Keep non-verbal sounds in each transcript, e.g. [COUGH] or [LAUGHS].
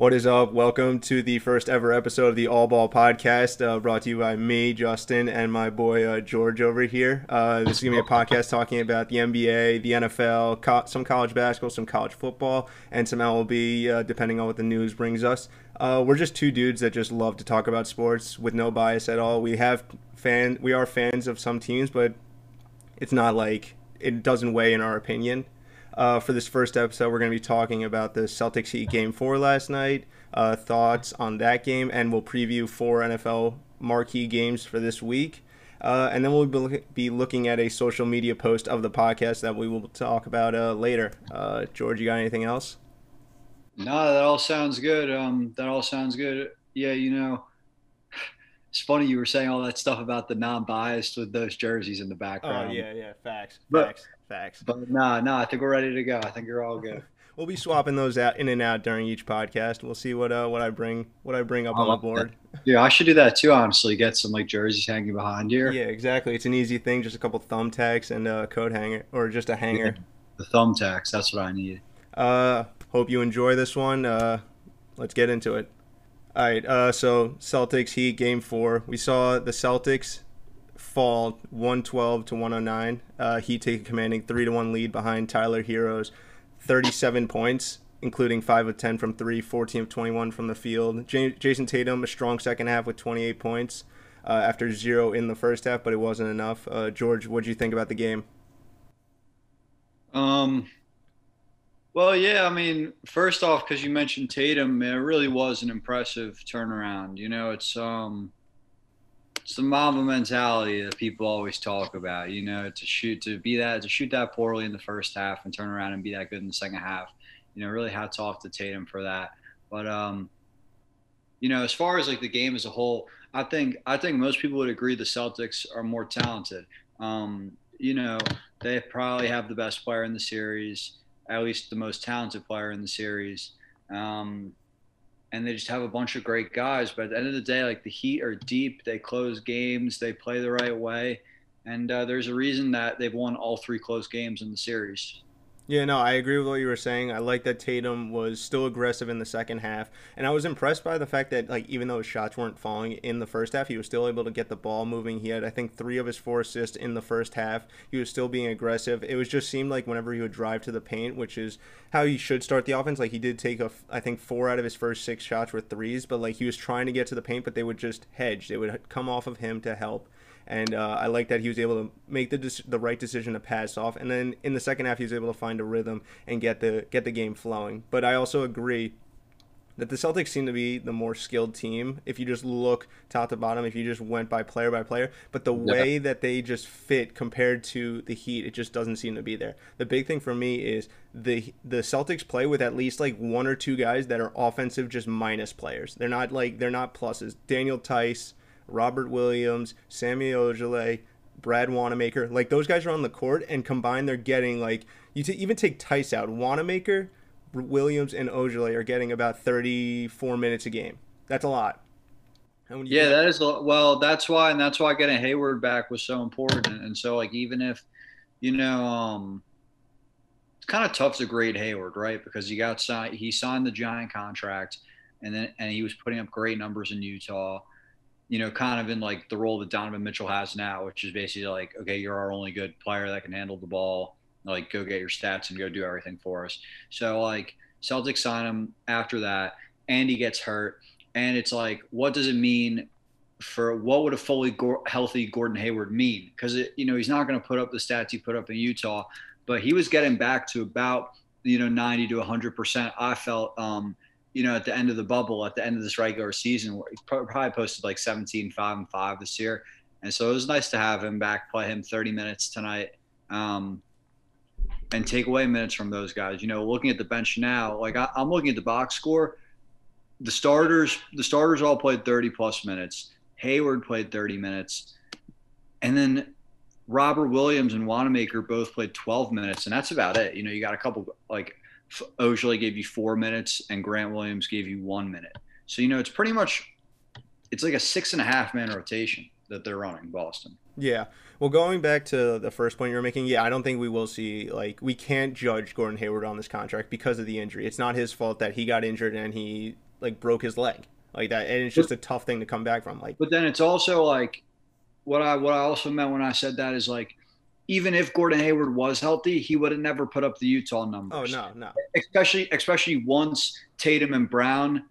What is up? Welcome to the first ever episode of the All Ball Podcast, uh, brought to you by me, Justin, and my boy uh, George over here. Uh, this is gonna be a podcast talking about the NBA, the NFL, co- some college basketball, some college football, and some MLB, uh, depending on what the news brings us. Uh, we're just two dudes that just love to talk about sports with no bias at all. We have fan, we are fans of some teams, but it's not like it doesn't weigh in our opinion. Uh, for this first episode, we're going to be talking about the Celtics Heat game four last night, uh, thoughts on that game, and we'll preview four NFL marquee games for this week. Uh, and then we'll be looking at a social media post of the podcast that we will talk about uh, later. Uh, George, you got anything else? No, that all sounds good. Um, that all sounds good. Yeah, you know, [LAUGHS] it's funny you were saying all that stuff about the non-biased with those jerseys in the background. Oh yeah, yeah, facts, But- facts, facts. But nah, nah, I think we're ready to go. I think you're all good. [LAUGHS] We'll be swapping those out in and out during each podcast. We'll see what uh, what I bring what I bring up I on the board. [LAUGHS] Yeah, I should do that too. Honestly, get some like jerseys hanging behind here. Yeah, exactly. It's an easy thing, just a couple thumbtacks and a coat hanger, or just a hanger. The thumbtacks. That's what I need. Uh, hope you enjoy this one. Uh, let's get into it. All right. Uh, so Celtics Heat game four. We saw the Celtics fall 112 to 109. Uh, take a commanding three to one lead behind Tyler Herro's, 37 points, including five of 10 from three, 14 of 21 from the field. J- Jayson Tatum a strong second half with 28 points. Uh, after zero in the first half, but it wasn't enough. Uh, George, what do you think about the game? Um. Well, yeah. I mean, first off, because you mentioned Tatum, it really was an impressive turnaround. You know, it's um, it's the Mamba mentality that people always talk about. You know, to shoot to be that to shoot that poorly in the first half and turn around and be that good in the second half. You know, really hats off to Tatum for that. But um, you know, as far as like the game as a whole, I think I think most people would agree the Celtics are more talented. Um, you know, they probably have the best player in the series, at least the most talented player in the series. Um, and they just have a bunch of great guys. But at the end of the day, like the Heat are deep. They close games. They play the right way. And uh, there's a reason that they've won all three close games in the series. Yeah, no, I agree with what you were saying. I like that Tatum was still aggressive in the second half, and I was impressed by the fact that like even though his shots weren't falling in the first half, he was still able to get the ball moving. He had I think 3 of his 4 assists in the first half. He was still being aggressive. It was just seemed like whenever he would drive to the paint, which is how he should start the offense, like he did take a I think 4 out of his first 6 shots were threes, but like he was trying to get to the paint, but they would just hedge. They would come off of him to help and uh, I like that he was able to make the dec- the right decision to pass off, and then in the second half he was able to find a rhythm and get the get the game flowing. But I also agree that the Celtics seem to be the more skilled team if you just look top to bottom, if you just went by player by player. But the Yeah. way that they just fit compared to the Heat, it just doesn't seem to be there. The big thing for me is the the Celtics play with at least like one or two guys that are offensive, just minus players. They're not like they're not pluses. Daniel Theis. Robert Williams, Semi Ojeleye, Brad Wanamaker. Like those guys are on the court, and combined they're getting like you t- even take Theis out, Wanamaker, Williams, and Ojale are getting about 34 minutes a game. That's a lot. And when you Yeah, that is a- well. That's why, and that's why getting Hayward back was so important. And so, like, even if you know, um, it's kind of tough to grade Hayward, right? Because he got signed, he signed the giant contract, and then and he was putting up great numbers in Utah. You know, kind of in like the role that Donovan Mitchell has now, which is basically like, okay, you're our only good player that can handle the ball. Like, go get your stats and go do everything for us. So, like, Celtics sign him after that, and he gets hurt and it's like what does it mean for what would a fully go- healthy Gordon Hayward mean? Because you know he's not going to put up the stats he put up in Utah, but he was getting back to about you know 90 to 100 percent. I felt um, you know at the end of the bubble, at the end of this regular season, he probably posted like 17, 5 and 5 this year, and so it was nice to have him back, play him 30 minutes tonight. Um, and take away minutes from those guys. You know, looking at the bench now, like I, I'm looking at the box score the starters the starters all played 30 plus minutes hayward played 30 minutes and then robert williams and wanamaker both played 12 minutes and that's about it you know you got a couple like Ojeleye gave you four minutes and grant williams gave you one minute so you know it's pretty much it's like a six and a half man rotation that they're running boston Yeah. Well, going back to the first point you were making, yeah, I don't think we will see like we can't judge Gordon Hayward on this contract because of the injury. It's not his fault that he got injured and he like broke his leg like that, and it's just a tough thing to come back from. Like, but then it's also like what I what I also meant when I said that is like even if Gordon Hayward was healthy, he would have never put up the Utah numbers. Oh no, no. Especially especially once Tatum and Brown.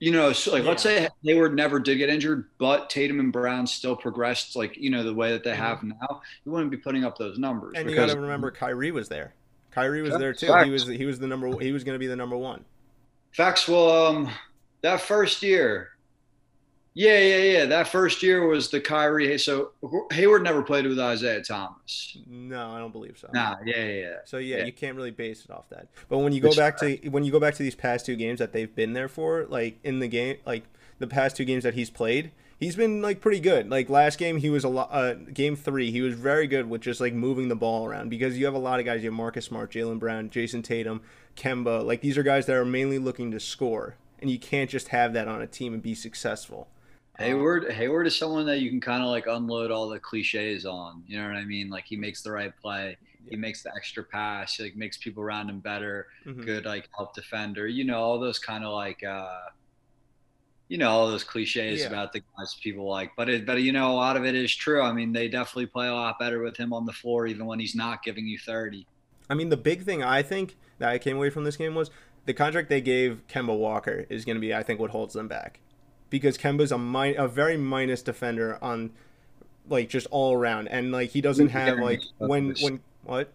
You know, so like yeah. let's say Hayward never did get injured, but Tatum and Brown still progressed like you know the way that they mm-hmm. have now. You wouldn't be putting up those numbers. And you got to remember, Kyrie was there. Kyrie was there too. Facts. He was he was the number. He was going to be the number one. Facts. Well, um, that first year, yeah, yeah, yeah. That first year was the Kyrie. So Hayward never played with Isaiah Thomas. No, I don't believe so. Nah, yeah, yeah. yeah. So yeah, yeah, you can't really base it off that. But when you go back to when you go back to these past two games that they've been there for, like in the game, like the past two games that he's played, he's been like pretty good. Like last game, he was a lot. Uh, game three, he was very good with just like moving the ball around because you have a lot of guys. You have Marcus Smart, Jaylen Brown, Jayson Tatum, Kemba. Like these are guys that are mainly looking to score, and you can't just have that on a team and be successful. Hayward Hayward is someone that you can kind of like unload all the cliches on. You know what I mean? Like he makes the right play, yeah. he makes the extra pass, he, like makes people around him better, mm-hmm. good like help defender. You know all those kind of like uh you know all those cliches yeah. about the guys people like, but it but you know a lot of it is true. I mean they definitely play a lot better with him on the floor even when he's not giving you 30. I mean the big thing I think that I came away from this game was the contract they gave Kemba Walker is going to be I think what holds them back because Kemba's a a very minus defender on like just all around, and like he doesn't have like when when what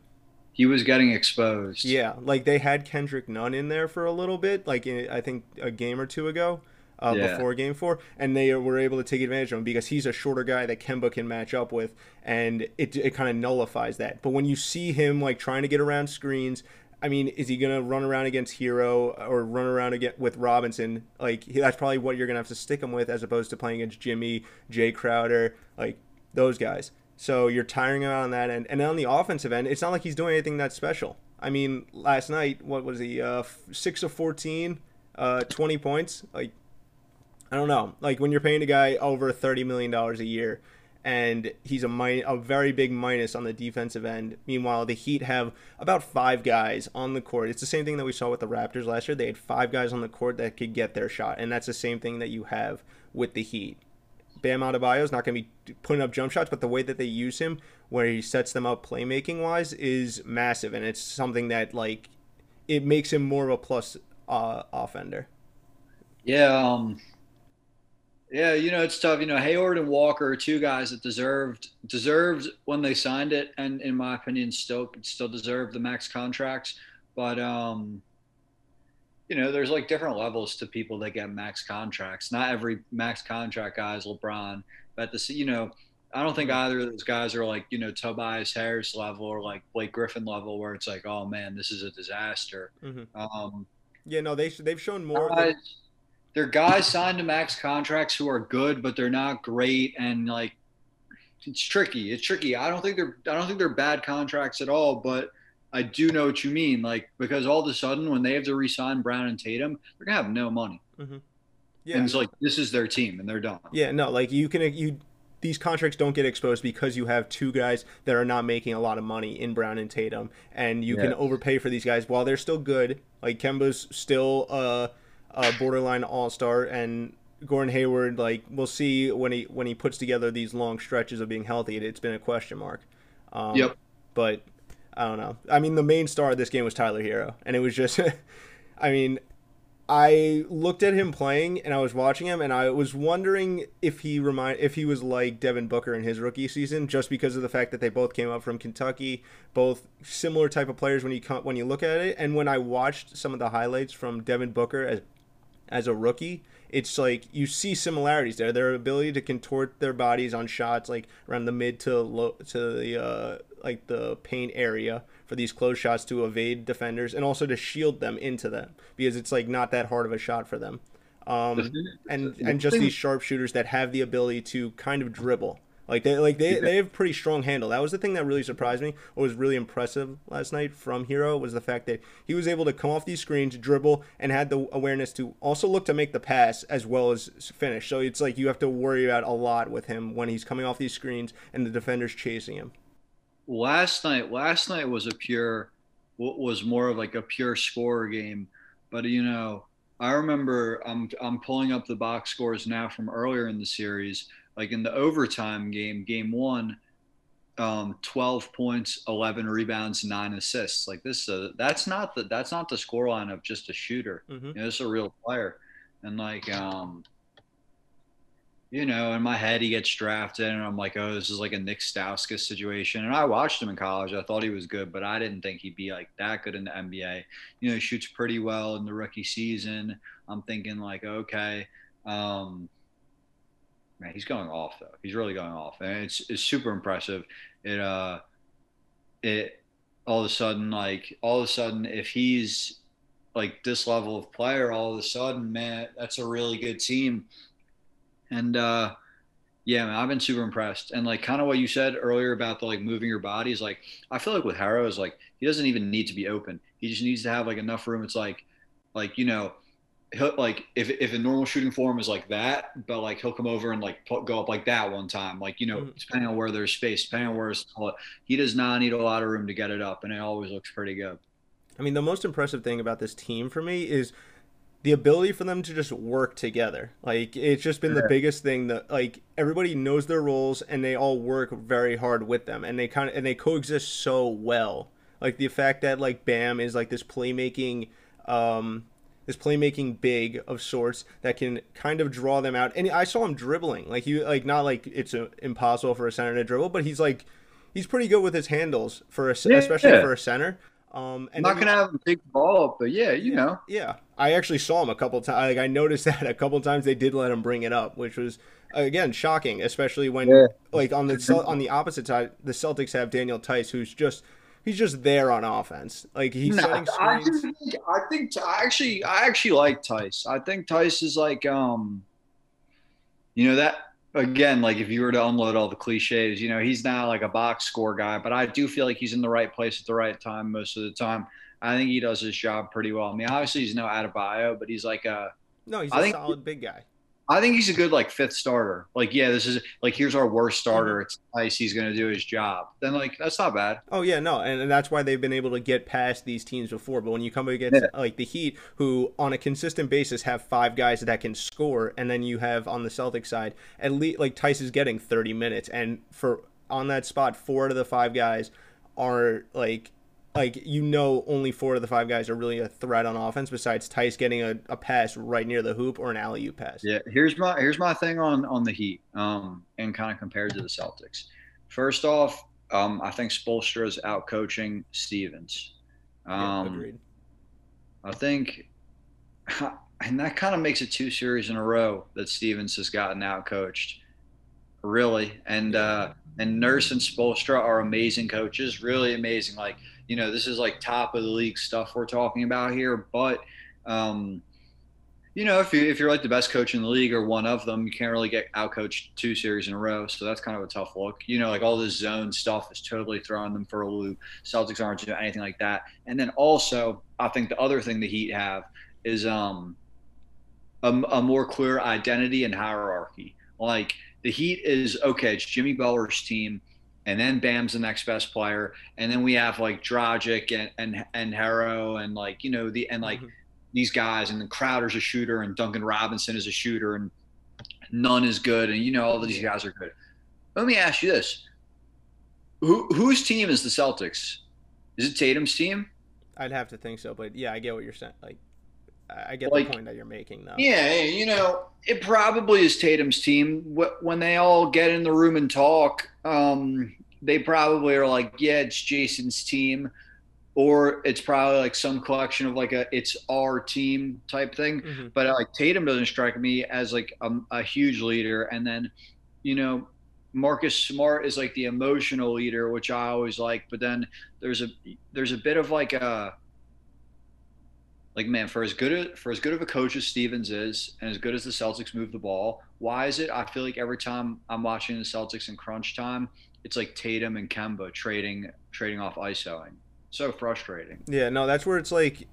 he was getting exposed. Yeah, like they had Kendrick Nunn in there for a little bit, like in, I think a game or two ago. Uh, yeah. Before game four, and they were able to take advantage of him because he's a shorter guy that Kemba can match up with, and it, it kind of nullifies that. But when you see him like trying to get around screens, I mean, is he gonna run around against Herro or run around again with Robinson? Like that's probably what you're gonna have to stick him with, as opposed to playing against Jimmy, Jae Crowder, like those guys. So you're tiring him out on that end, and on the offensive end, it's not like he's doing anything that special. I mean, last night, what was he? Uh, six of 14, uh, 20 points. Like, I don't know. Like when you're paying a guy over thirty million dollars a year and he's a min- a very big minus on the defensive end. Meanwhile, the Heat have about five guys on the court. It's the same thing that we saw with the Raptors last year. They had five guys on the court that could get their shot, and that's the same thing that you have with the Heat. Bam Adebayo is not going to be putting up jump shots, but the way that they use him, where he sets them up playmaking wise, is massive, and it's something that like it makes him more of a plus uh, offender. Yeah, um, yeah, you know it's tough. You know Hayward and Walker are two guys that deserved deserved when they signed it, and in my opinion, still still deserve the max contracts. But um, you know, there's like different levels to people that get max contracts. Not every max contract guy is LeBron, but the you know, I don't think either of those guys are like you know Tobias Harris level or like Blake Griffin level, where it's like, oh man, this is a disaster. Mm-hmm. Um, yeah, no, they they've shown more. Guys, they're guys signed to max contracts who are good, but they're not great, and like it's tricky. It's tricky. I don't think they're I don't think they're bad contracts at all, but I do know what you mean. Like because all of a sudden when they have to resign Brown and Tatum, they're gonna have no money. Mm-hmm. Yeah, and it's like this is their team, and they're done. Yeah, no, like you can you these contracts don't get exposed because you have two guys that are not making a lot of money in Brown and Tatum, and you yeah. can overpay for these guys while they're still good. Like Kemba's still uh uh, borderline all star, and Gordon Hayward, like we'll see when he when he puts together these long stretches of being healthy. It, has been a question mark. Um, yep. But I don't know. I mean, the main star of this game was Tyler Herro, and it was just, [LAUGHS] I mean, I looked at him playing and I was watching him and I was wondering if he remind if he was like Devin Booker in his rookie season just because of the fact that they both came up from Kentucky, both similar type of players when you when you look at it. And when I watched some of the highlights from Devin Booker as as a rookie, it's like you see similarities there. Their ability to contort their bodies on shots like around the mid to low to the uh, like the paint area for these close shots to evade defenders and also to shield them into them because it's like not that hard of a shot for them. Um, and and just these sharpshooters that have the ability to kind of dribble like they like they, they have pretty strong handle. That was the thing that really surprised me. What was really impressive last night from Herro was the fact that he was able to come off these screens, dribble, and had the awareness to also look to make the pass as well as finish. So it's like you have to worry about a lot with him when he's coming off these screens and the defender's chasing him. Last night, last night was a pure, was more of like a pure scorer game, but you know I remember I'm I'm pulling up the box scores now from earlier in the series. Like in the overtime game, game one, um, 12 points, 11 rebounds, nine assists. Like this, uh, that's not the that's not the scoreline of just a shooter. Mm-hmm. You know, is a real player, and like um, you know, in my head, he gets drafted, and I'm like, oh, this is like a Nick Stauskas situation. And I watched him in college. I thought he was good, but I didn't think he'd be like that good in the NBA. You know, he shoots pretty well in the rookie season. I'm thinking like, okay, um, man, he's going off though. He's really going off, and it's it's super impressive. It uh, it all of a sudden like all of a sudden if he's like this level of player, all of a sudden, man, that's a really good team and uh, yeah, man, I've been super impressed. And like kind of what you said earlier about the like moving your body is like I feel like with Herro is like he doesn't even need to be open. He just needs to have like enough room. It's like like you know he'll like if if a normal shooting form is like that, but like he'll come over and like put, go up like that one time. Like you know, mm-hmm. depending on where there's space, depending on where it's he does not need a lot of room to get it up, and it always looks pretty good. I mean, the most impressive thing about this team for me is the ability for them to just work together. Like it's just been yeah. the biggest thing that like everybody knows their roles and they all work very hard with them and they kind of and they coexist so well. Like the fact that like Bam is like this playmaking um this playmaking big of sorts that can kind of draw them out. And I saw him dribbling. Like he like not like it's a, impossible for a center to dribble, but he's like he's pretty good with his handles for a, yeah, especially yeah. for a center. Um, and not gonna have a big ball up, but yeah, you know. Yeah, I actually saw him a couple times. Like I noticed [LAUGHS] that a couple times they did let him bring it up, which was again shocking, especially when yeah. like on the [LAUGHS] on the opposite side, the Celtics have Daniel Theis, who's just he's just there on offense. Like he's no, setting screens. I think, I think I actually I actually like Theis. I think Theis is like um, you know that again, like if you were to unload all the cliches, you know, he's not like a box score guy, but I do feel like he's in the right place at the right time most of the time. I think he does his job pretty well. I mean, obviously he's no Adebayo, but he's like a no, he's I a solid big guy. I think he's a good like fifth starter. Like, yeah, this is like here's our worst starter. It's nice he's going to do his job. Then like that's not bad. Oh yeah, no, and, and that's why they've been able to get past these teams before. But when you come against yeah. like the Heat, who on a consistent basis have five guys that can score, and then you have on the Celtic side at least like Theis is getting 30 minutes, and for on that spot, four out of the five guys are like like you know only four of the five guys are really a threat on offense besides Theis getting a, a pass right near the hoop or an alley oop pass. Yeah, here's my here's my thing on on the Heat, um, and kind of compared to the Celtics. First off, um, I think Spoelstra is out coaching Stevens. Um, yeah, agreed. I think, [LAUGHS] and that kind of makes it two series in a row that Stevens has gotten out coached. Really, and uh, and Nurse and Spoelstra are amazing coaches, really amazing. Like you know, this is like top of the league stuff we're talking about here. But, um, you know, if, you, if you're like the best coach in the league or one of them, you can't really get outcoached two series in a row. So that's kind of a tough look. You know, like all this zone stuff is totally throwing them for a loop. Celtics aren't doing anything like that. And then also, I think the other thing the Heat have is um, a, a more clear identity and hierarchy. Like the Heat is okay, it's Jimmy Butler's team and then Bam's the next best player, and then we have like Dragic and and and Herro and like you know the and like mm-hmm. these guys, and then Crowder's a shooter, and Duncan Robinson is a shooter, and none is good, and you know all these guys are good. Let me ask you this: Who whose team is the Celtics? Is it Tatum's team? I'd have to think so, but yeah, I get what you're saying. Like, I get like, the point that you're making, though. Yeah, you know, it probably is Tatum's team. When they all get in the room and talk, um, they probably are like, yeah, it's Jason's team, or it's probably like some collection of like a it's our team type thing. Mm-hmm. But like Tatum doesn't strike me as like a, a huge leader, and then, you know, Marcus Smart is like the emotional leader, which I always like. But then there's a there's a bit of like a like man, for as good a, for as good of a coach as Stevens is, and as good as the Celtics move the ball, why is it? I feel like every time I'm watching the Celtics in crunch time, it's like Tatum and Kemba trading trading off ISOing. So frustrating. Yeah, no, that's where it's like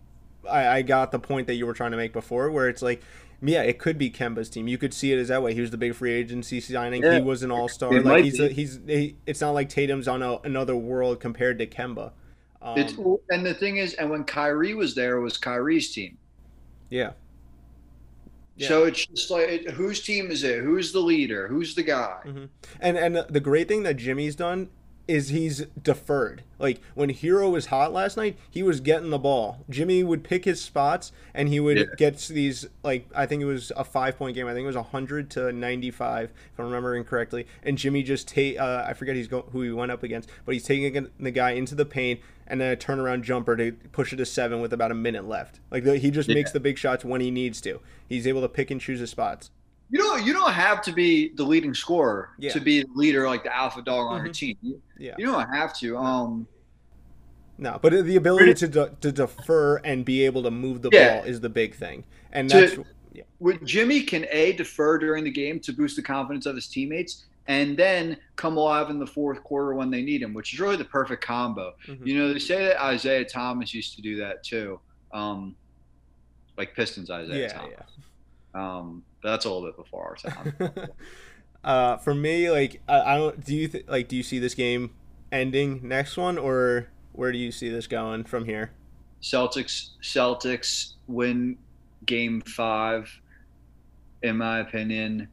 I, I got the point that you were trying to make before, where it's like yeah, it could be Kemba's team. You could see it as that way. He was the big free agency signing. Yeah. He was an all star. Like he's a, he's he, it's not like Tatum's on a, another world compared to Kemba. Um, it's, and the thing is, and when Kyrie was there, it was Kyrie's team. Yeah. Yeah. So it's just like whose team is it? Who's the leader? Who's the guy? Mm-hmm. And and the great thing that Jimmy's done is he's deferred. Like when Herro was hot last night, he was getting the ball. Jimmy would pick his spots and he would yeah. get these like I think it was a five point game. I think it was hundred to ninety five if I'm remembering correctly. And Jimmy just take uh, I forget he's go- who he went up against, but he's taking the guy into the paint and then a turnaround jumper to push it to seven with about a minute left. Like he just yeah. makes the big shots when he needs to. He's able to pick and choose his spots. You don't you don't have to be the leading scorer yeah. to be the leader like the alpha dog on mm-hmm. your team. You, yeah. You don't have to. Um no, but the ability to de- to defer and be able to move the yeah. ball is the big thing. And that's to, yeah. With Jimmy can a defer during the game to boost the confidence of his teammates and then come alive in the fourth quarter when they need him, which is really the perfect combo. Mm-hmm. You know, they say that Isaiah Thomas used to do that too. Um, like Pistons Isaiah yeah, Thomas. Yeah. Um, that's a little bit before our time. [LAUGHS] uh, for me, like I, I don't. Do you th- like? Do you see this game ending next one, or where do you see this going from here? Celtics. Celtics win Game Five, in my opinion,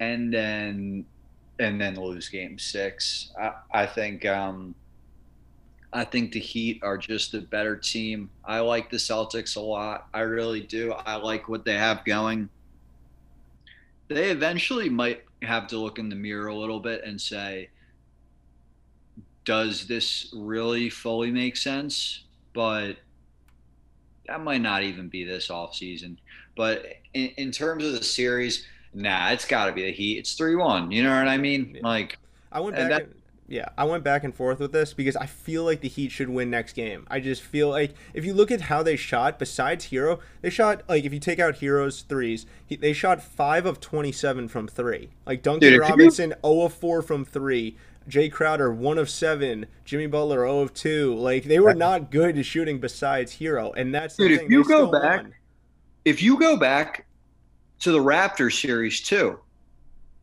and then and then lose Game Six. I, I think. Um, I think the Heat are just a better team. I like the Celtics a lot. I really do. I like what they have going they eventually might have to look in the mirror a little bit and say, does this really fully make sense? But that might not even be this off season. But in, in terms of the series, nah, it's got to be the Heat. It's three one. You know what I mean? Yeah. Like I went back. That, yeah, I went back and forth with this because I feel like the Heat should win next game. I just feel like if you look at how they shot, besides Herro, they shot like if you take out Herro's threes, he, they shot five of twenty-seven from three. Like Duncan Dude, Robinson, zero oh of four from three. Jae Crowder, one of seven. Jimmy Butler, zero of two. Like they were not good at shooting besides Herro, and that's Dude, if you go back, won. if you go back to the Raptors series too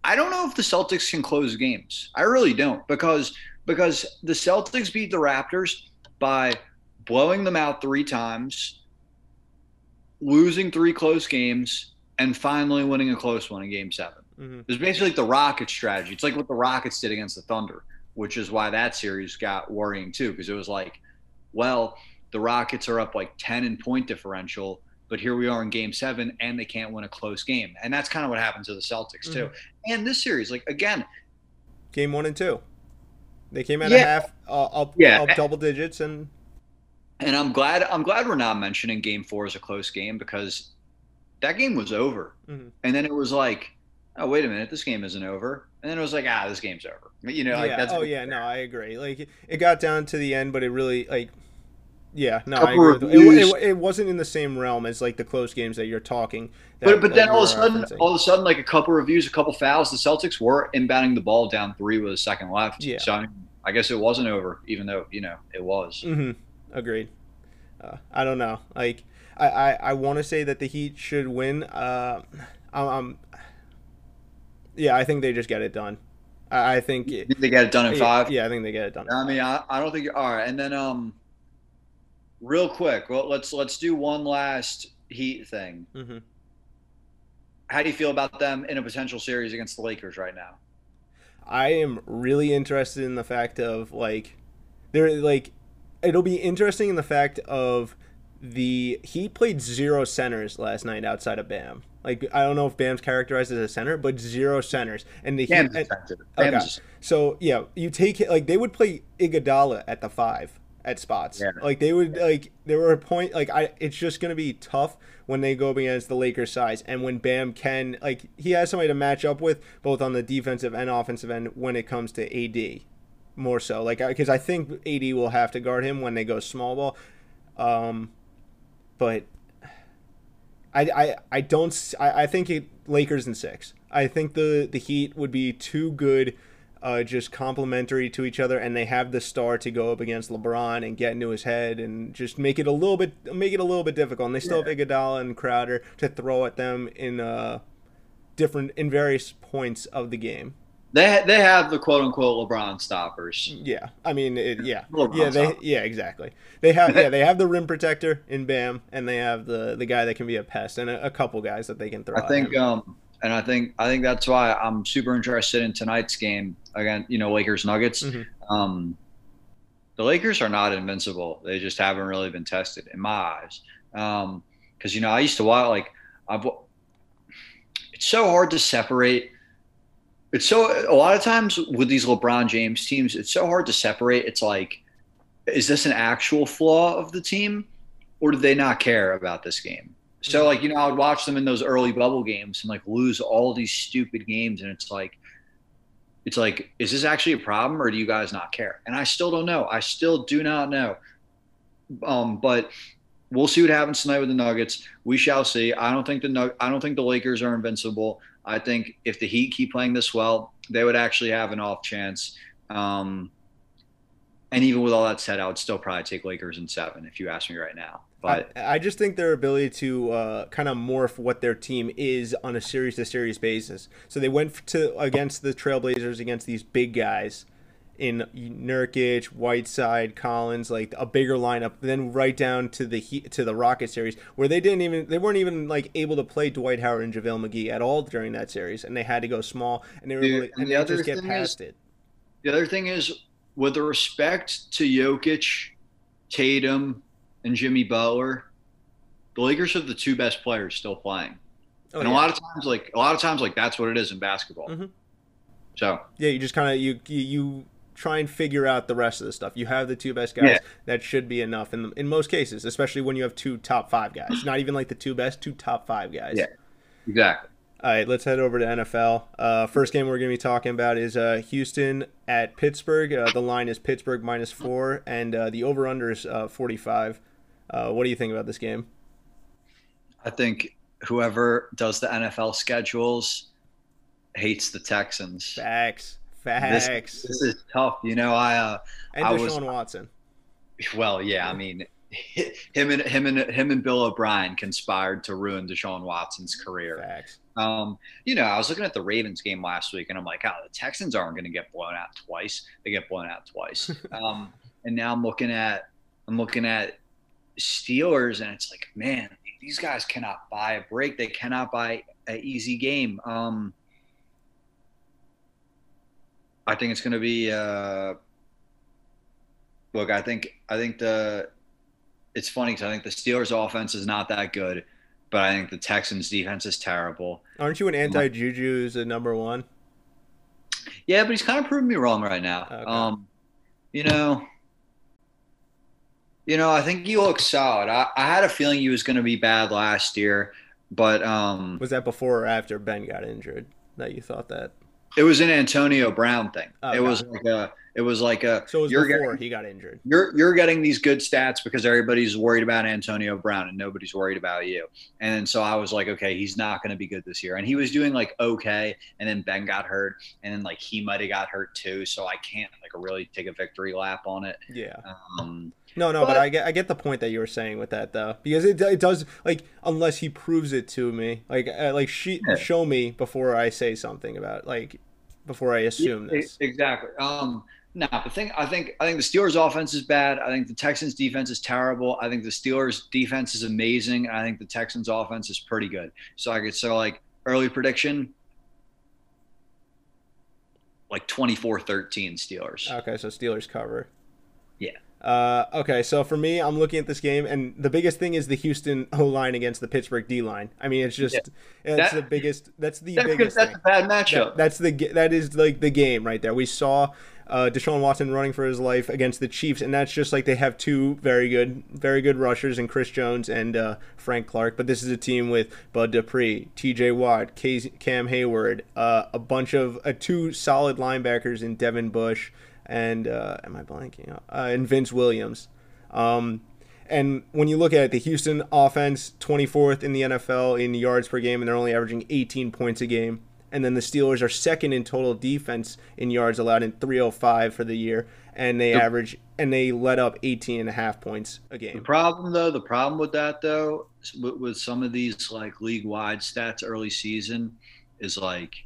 I don't know if the Celtics can close games. I really don't because because the Celtics beat the Raptors by blowing them out three times, losing three close games, and finally winning a close one in Game 7 mm-hmm. It's basically like the Rockets strategy. It's like what the Rockets did against the Thunder, which is why that series got worrying too, because it was like, well, the Rockets are up like ten in point differential but here we are in game seven and they can't win a close game. And that's kind of what happens to the Celtics too. Mm-hmm. And this series, like again, game one and two, they came out yeah. a half uh, up, yeah. up double digits and. And I'm glad I'm glad we're not mentioning game four as a close game because that game was over. Mm-hmm. And then it was like, oh wait a minute, this game isn't over. And then it was like, ah, this game's over. You know, like yeah. that's oh yeah, no, I agree. Like it got down to the end, but it really like yeah, no, I agree. It, it, it, wasn't in the same realm as like the close games that you're talking. That, but but then all of a sudden, referencing. all of a sudden, like a couple reviews, a couple fouls, the Celtics were inbounding the ball down three with a second left. Yeah. So I, mean, I guess it wasn't over, even though you know it was. Mm-hmm. Agreed. Uh, I don't know. Like I I, I want to say that the Heat should win. Uh, um, yeah, I think they just get it done. I, I think, think they get it done in five. Yeah, I think they get it done. I mean, I, I don't think. All right, and then um real quick, well, let's let's do one last Heat thing. Mm-hmm. How do you feel about them in a potential series against the Lakers right now? I am really interested in the fact of like they're like it'll be interesting in the fact of the Heat played zero centers last night outside of Bam. Like I don't know if Bam's characterized as a center, but zero centers. And the Bam's Heat, and, okay. So yeah, you take it like they would play Iguodala at the five at spots. Yeah. Like they would like there were a point like I it's just gonna be tough when they go against the Lakers size and when Bam can like he has somebody to match up with both on the defensive and offensive end when it comes to AD more so like because I think AD will have to guard him when they go small ball, um, but I I I don't I, I think it Lakers in six. I think the the Heat would be too good uh, just complementary to each other, and they have the star to go up against LeBron and get into his head and just make it a little bit make it a little bit difficult. And they still yeah. have Iguodala and Crowder to throw at them in uh, different in various points of the game. they they have the quote unquote LeBron stoppers. Yeah, I mean, it, yeah, [LAUGHS] LeBron yeah, they, yeah, exactly. They have, yeah, they [LAUGHS] have the rim protector in Bam, and they have the the guy that can be a pest, and a, a couple guys that they can throw. I at think, um, and I think I think that's why I'm super interested in tonight's game again. You know, Lakers Nuggets. Mhm. Um, the Lakers are not invincible. They just haven't really been tested in my eyes. Because you know, I used to watch like I've. It's so hard to separate. It's so a lot of times with these LeBron James teams, it's so hard to separate. It's like, is this an actual flaw of the team, or do they not care about this game? So like you know, I would watch them in those early bubble games and like lose all these stupid games, and it's like, it's like, is this actually a problem, or do you guys not care? And I still don't know. I still do not know. Um, but we'll see what happens tonight with the Nuggets. We shall see. I don't think the I don't think the Lakers are invincible. I think if the Heat keep playing this well, they would actually have an off chance. Um, and even with all that said, I would still probably take Lakers in seven if you ask me right now. But I, I just think their ability to uh, kind of morph what their team is on a series to series basis. So they went to against the Trailblazers against these big guys in Nurkic, Whiteside, Collins, like a bigger lineup. Then right down to the Heat, to the Rocket series where they didn't even they weren't even like able to play Dwight Howard and JaVale McGee at all during that series, and they had to go small and they were Dude, able to, and and the they just get past is- it. the other thing is, with respect to Jokic, Tatum, and Jimmy Butler, the Lakers have the two best players still playing. Oh, and yeah. a lot of times, like a lot of times, like that's what it is in basketball. Mhm. So Yeah, you just kind of you, you you try and figure out the rest of the stuff. You have the two best guys. Yeah. That should be enough in in most cases, especially when you have two top five guys. Not even like the two best, two top five guys. Yeah. exactly. All right, let's head over to NFL. Uh, first game we're going to be talking about is uh, Houston at Pittsburgh. Uh, the line is Pittsburgh minus four, and uh, the over under is uh, 45. Uh, what do you think about this game? I think whoever does the NFL schedules hates the Texans. Facts. This, Facts. this is tough. You know, I uh, and I Deshaun was- Watson. well, yeah. I mean, [LAUGHS] him and him and him and Bill O'Brien conspired to ruin Deshaun Watson's career. Facts. Um, you know, I was looking at the Ravens game last week, and I'm like, oh, the Texans aren't going to get blown out twice. They get blown out twice. [LAUGHS] um, and now I'm looking at I'm looking at Steelers, and it's like, man, these guys cannot buy a break. They cannot buy an easy game. Um, I think it's going to be. Uh, look, I think I think the it's funny because I think the Steelers' offense is not that good, but I think the Texans' defense is terrible. Aren't you an anti Juju's a number one? Yeah, but he's kind of proving me wrong right now. Okay. Um, you know, you know, I think he looks solid. I, I had a feeling he was going to be bad last year, but um, Was that before or after Ben got injured that you thought that? it was an Antonio Brown thing. Okay. It was like a, it was like a. So it was you're before getting, he got injured. you're you're getting these good stats because everybody's worried about Antonio Brown and nobody's worried about you. And so I was like, okay, he's not going to be good this year. And he was doing like okay, and then Ben got hurt, and then like he might have got hurt too. So I can't like really take a victory lap on it. Yeah. Um, No, no, but, But- I get I get the point that you were saying with that though, because it, it does like unless he proves it to me, like uh, like she, Yeah. show me before I say something about like before I assume e- this. exactly. Um, no, the thing I think I think the Steelers' offense is bad. I think the Texans' defense is terrible. I think the Steelers' defense is amazing. And I think the Texans' offense is pretty good. So I could so like early prediction, like 24-13 Steelers. Okay, so Steelers cover. Yeah. Uh, okay, so for me, I'm looking at this game, and the biggest thing is the Houston O line against the Pittsburgh D line. I mean, it's just that's That- the biggest. That's the that's, biggest that's thing. a bad That- matchup. that's the that is like the game right there. We saw uh, Deshaun Watson running for his life against the Chiefs, and that's just like they have two very good, very good rushers in Chris Jones and uh, Frank Clark. But this is a team with Bud Dupree, T.J. Watt, Cam Heyward, uh, a bunch of uh, two solid linebackers in Devin Bush and uh, am I blanking? Uh, and Vince Williams. Um, and when you look at it, the Houston offense, 24th in the NFL in yards per game, and they're only averaging 18 points a game. And then the Steelers are second in total defense in yards allowed in 305 for the year, and they average and they let up 18 and a half points a game. The problem, though, the problem with that, though, with, with some of these like league-wide stats early season, is like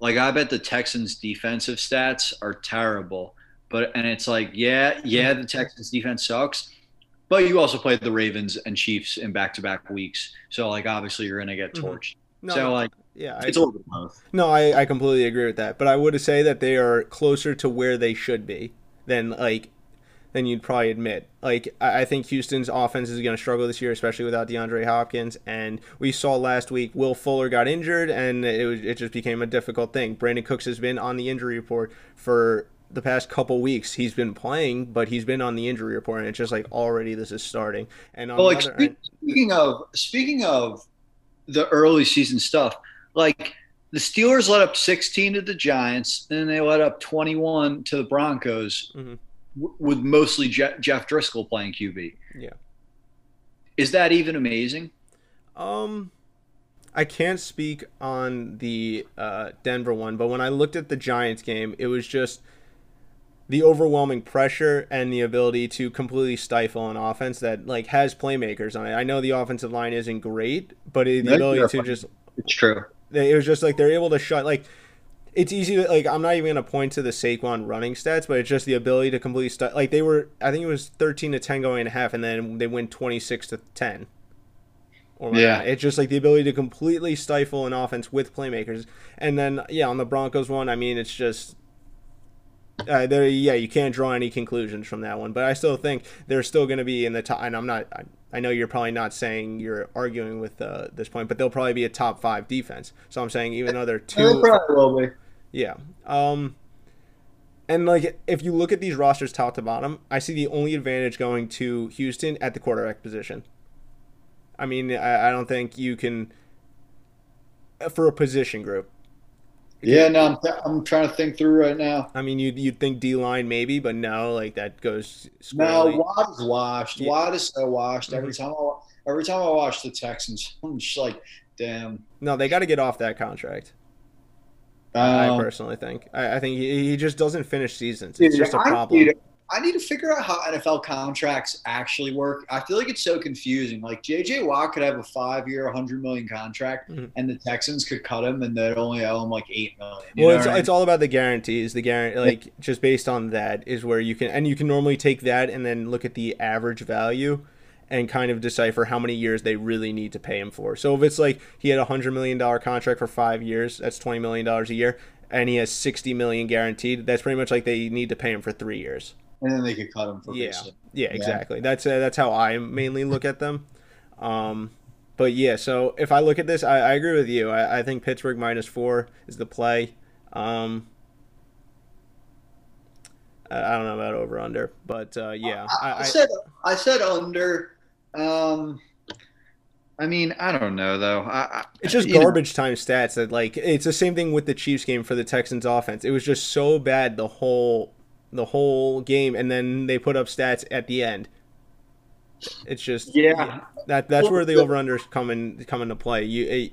like I bet the Texans defensive stats are terrible. But and it's like, yeah, yeah, the Texans defense sucks. But you also played the Ravens and Chiefs in back to back weeks. So like obviously you're gonna get Mhm. torched. No, so like yeah, it's a little bit both. no, I, I completely agree with that. But I would say that they are closer to where they should be than like than you'd probably admit. Like I, think Houston's offense is going to struggle this year, especially without DeAndre Hopkins. And we saw last week Will Fuller got injured, and it was, it just became a difficult thing. Brandin Cooks has been on the injury report for the past couple weeks. He's been playing, but he's been on the injury report, and it's just like already this is starting. And on But like the other spe- end, speaking of speaking of the early season stuff, like the Steelers let up 16 to the Giants, and then they let up 21 to the Broncos, Mhm. W- with mostly Je- Jeff Driskel playing QB. yeah. Is that even amazing? Um, I can't speak on the uh, Denver one, but when I looked at the Giants game, it was just the overwhelming pressure and the ability to completely stifle an offense that like has playmakers on it. I know the offensive line isn't great, but the No, ability to just It's true. it was just like they're able to shut like it's easy to like I'm not even gonna point to the Saquon running stats, but it's just the ability to completely stu- like they were I think it was 13 to 10 going and a half, and then they win 26 to 10. Or Yeah. yeah, it's just like the ability to completely stifle an offense with playmakers, and then yeah, on the Broncos one, I mean it's just. Uh, there, yeah, you can't draw any conclusions from that one, but I still think they're still going to be in the top. And I'm not, I, I know you're probably not saying you're arguing with uh, this point, but they'll probably be a top five defense. So I'm saying even though they're two, probably will be. Yeah. Um, and like if you look at these rosters top to bottom, I see the only advantage going to Houston at the quarterback position. I mean, I, I don't think you can for a position group. Yeah, no, I'm, I'm trying to think through right now. I mean, you'd you'd think D line maybe, but no, like that goes No, squarely. Watt is washed. Yeah. Mm-hmm. Watt is so washed. Every time I every time I watch the Texans, [LAUGHS] I'm just like, damn. No, they got to get off that contract. I Um, personally think. I, I think he, he just doesn't finish seasons. It's Dude, just a problem. need, I need to figure out how NFL contracts actually work. I feel like it's so confusing. Like JJ Watt could have a five-year, 100 million contract, Mhm. and the Texans could cut him, and they'd only owe him like eight million. Well, it's, I it's all about the guarantees. The guarantee, like just based on that, is where you can, and you can normally take that and then look at the average value, and kind of decipher how many years they really need to pay him for. So if it's like he had a hundred million dollar contract for five years, that's twenty million dollars a year, and he has sixty million guaranteed. That's pretty much like they need to pay him for three years. and then they could cut him for Yeah, basically. yeah, exactly. That's uh, that's how I mainly look at them. Um, but yeah, so if I look at this, I, I agree with you. I, I think Pittsburgh minus four is the play. Um, I, I don't know about over under, but uh, yeah, I, I, I I, said I said under. Um, I mean, I don't know though. I, I, it's just you know, garbage time stats that like it's the same thing with the Chiefs game for the Texans offense. It was just so bad the whole the whole game, and then they put up stats at the end. It's just Yeah. that that's Well, where the over unders come in come into play. You eh,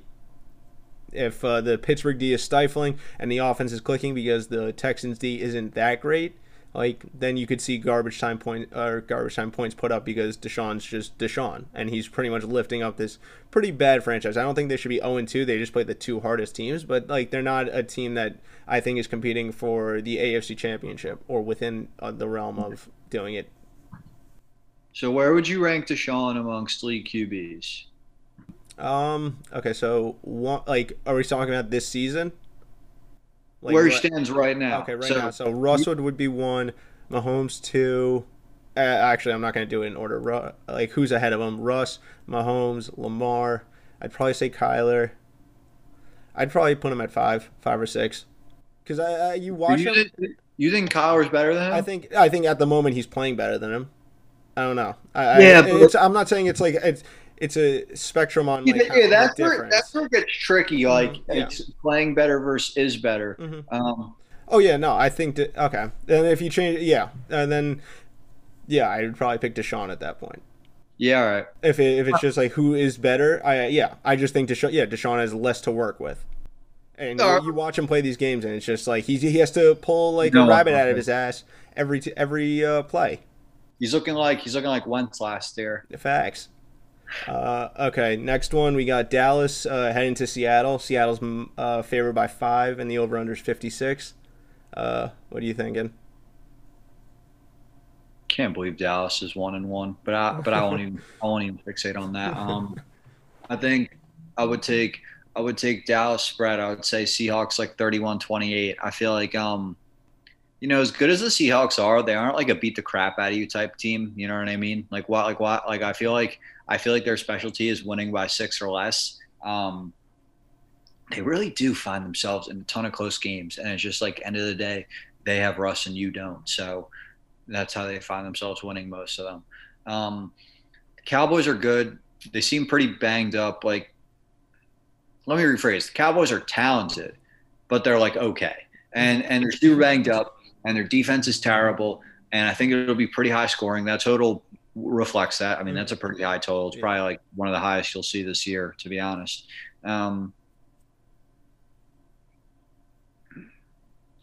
if uh, the Pittsburgh D is stifling and the offense is clicking because the Texans D isn't that great, like then you could see garbage time point or garbage time points put up because Deshaun's just Deshaun and he's pretty much lifting up this pretty bad franchise. I don't think they should be 0 2. They just played the two hardest teams, but like they're not a team that I think is competing for the AFC Championship or within uh, the realm of doing it. So where would you rank Deshaun amongst league QBs? Um. Okay. So, one, like, are we talking about this season? Like, where he what- stands right now. Okay, right so, now. So Russwood would be one, Mahomes two. Uh, actually, I'm not going to do it in order. Ru- like who's ahead of him? Russ, Mahomes, Lamar. I'd probably say Kyler. I'd probably put him at five, five or six. Because I, I, you watch you, him. think, you think Kyler's better than him? I think I think at the moment he's playing better than him. I don't know. I, Yeah, I, but- it's, I'm not saying it's like it's it's a spectrum on like yeah, yeah, that's where that's where it gets tricky. Like Mhm, yeah. it's playing better versus is better. Mhm. Um, Oh yeah, no, I think that okay. And if you change, yeah, and then yeah, I would probably pick Deshaun at that point. yeah, all right. If it, if it's just like who is better, I yeah, I just think Deshaun. Yeah, Deshaun has less to work with, and Uh, you, you watch him play these games, and it's just like he he has to pull like No, a rabbit out of his ass every every uh, play. He's looking like he's looking like Wentz last year. The facts. Uh, okay, next one we got Dallas uh, heading to Seattle. Seattle's uh, favored by five, and the over under is fifty six. Uh, what are you thinking? Can't believe Dallas is one and one, but I but I won't even [LAUGHS] I won't even fixate on that. Um, [LAUGHS] I think I would take I would take Dallas spread. I would say Seahawks like 31-28. I feel like um you know, as good as the Seahawks are, they aren't like a beat the crap out of you type team. You know what I mean? Like what, like what, like I feel like I feel like their specialty is winning by six or less. Um, they really do find themselves in a ton of close games, and it's just like end of the day, they have Russ and you don't. So that's how they find themselves winning most of them. Um, the Cowboys are good. They seem pretty banged up. Like, let me rephrase: the Cowboys are talented, but they're like okay, and and they're super banged up and their defense is terrible. And I think it'll be pretty high scoring. That total reflects that. I mean, that's a pretty high total. It's probably like one of the highest you'll see this year, to be honest. Um,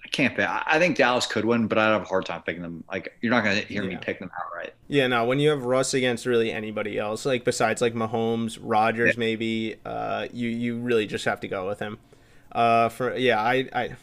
I can't pick. I think Dallas could win, but I'd have a hard time picking them. Like, you're not going to hear yeah. me pick them outright. Yeah, no. When you have Russ against really anybody else, like besides like Mahomes, Rodgers, yeah. maybe, uh, you you really just have to go with him. Uh, for yeah, I I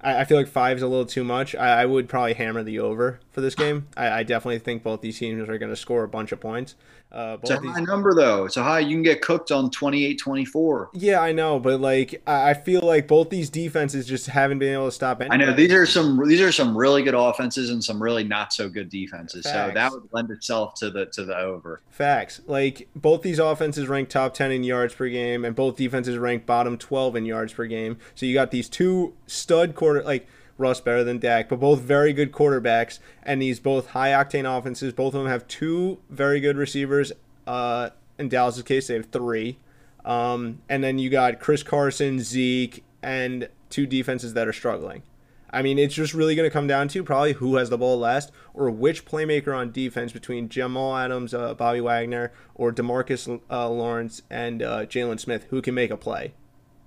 I, I feel like five is a little too much. I, I would probably hammer the over for this game. I, I definitely think both these teams are going to score a bunch of points. Uh, it's a high number though. It's a high. You can get cooked on 28-24. Yeah, I know, but like I feel like both these defenses just haven't been able to stop anybody. I know these are some these are some really good offenses and some really not so good defenses. Facts. So that would lend itself to the to the over. Facts. Like both these offenses rank top 10 in yards per game and both defenses rank bottom 12 in yards per game. So you got these two stud quarter like Russ better than Dak, but both very good quarterbacks, and these both high octane offenses. Both of them have two very good receivers. Uh, in Dallas's case, they have three. Um, and then you got Chris Carson, Zeke, and two defenses that are struggling. I mean, it's just really going to come down to probably who has the ball last or which playmaker on defense between Jamal Adams, uh, Bobby Wagner, or Demarcus uh, Lawrence and uh, Jaylon Smith who can make a play.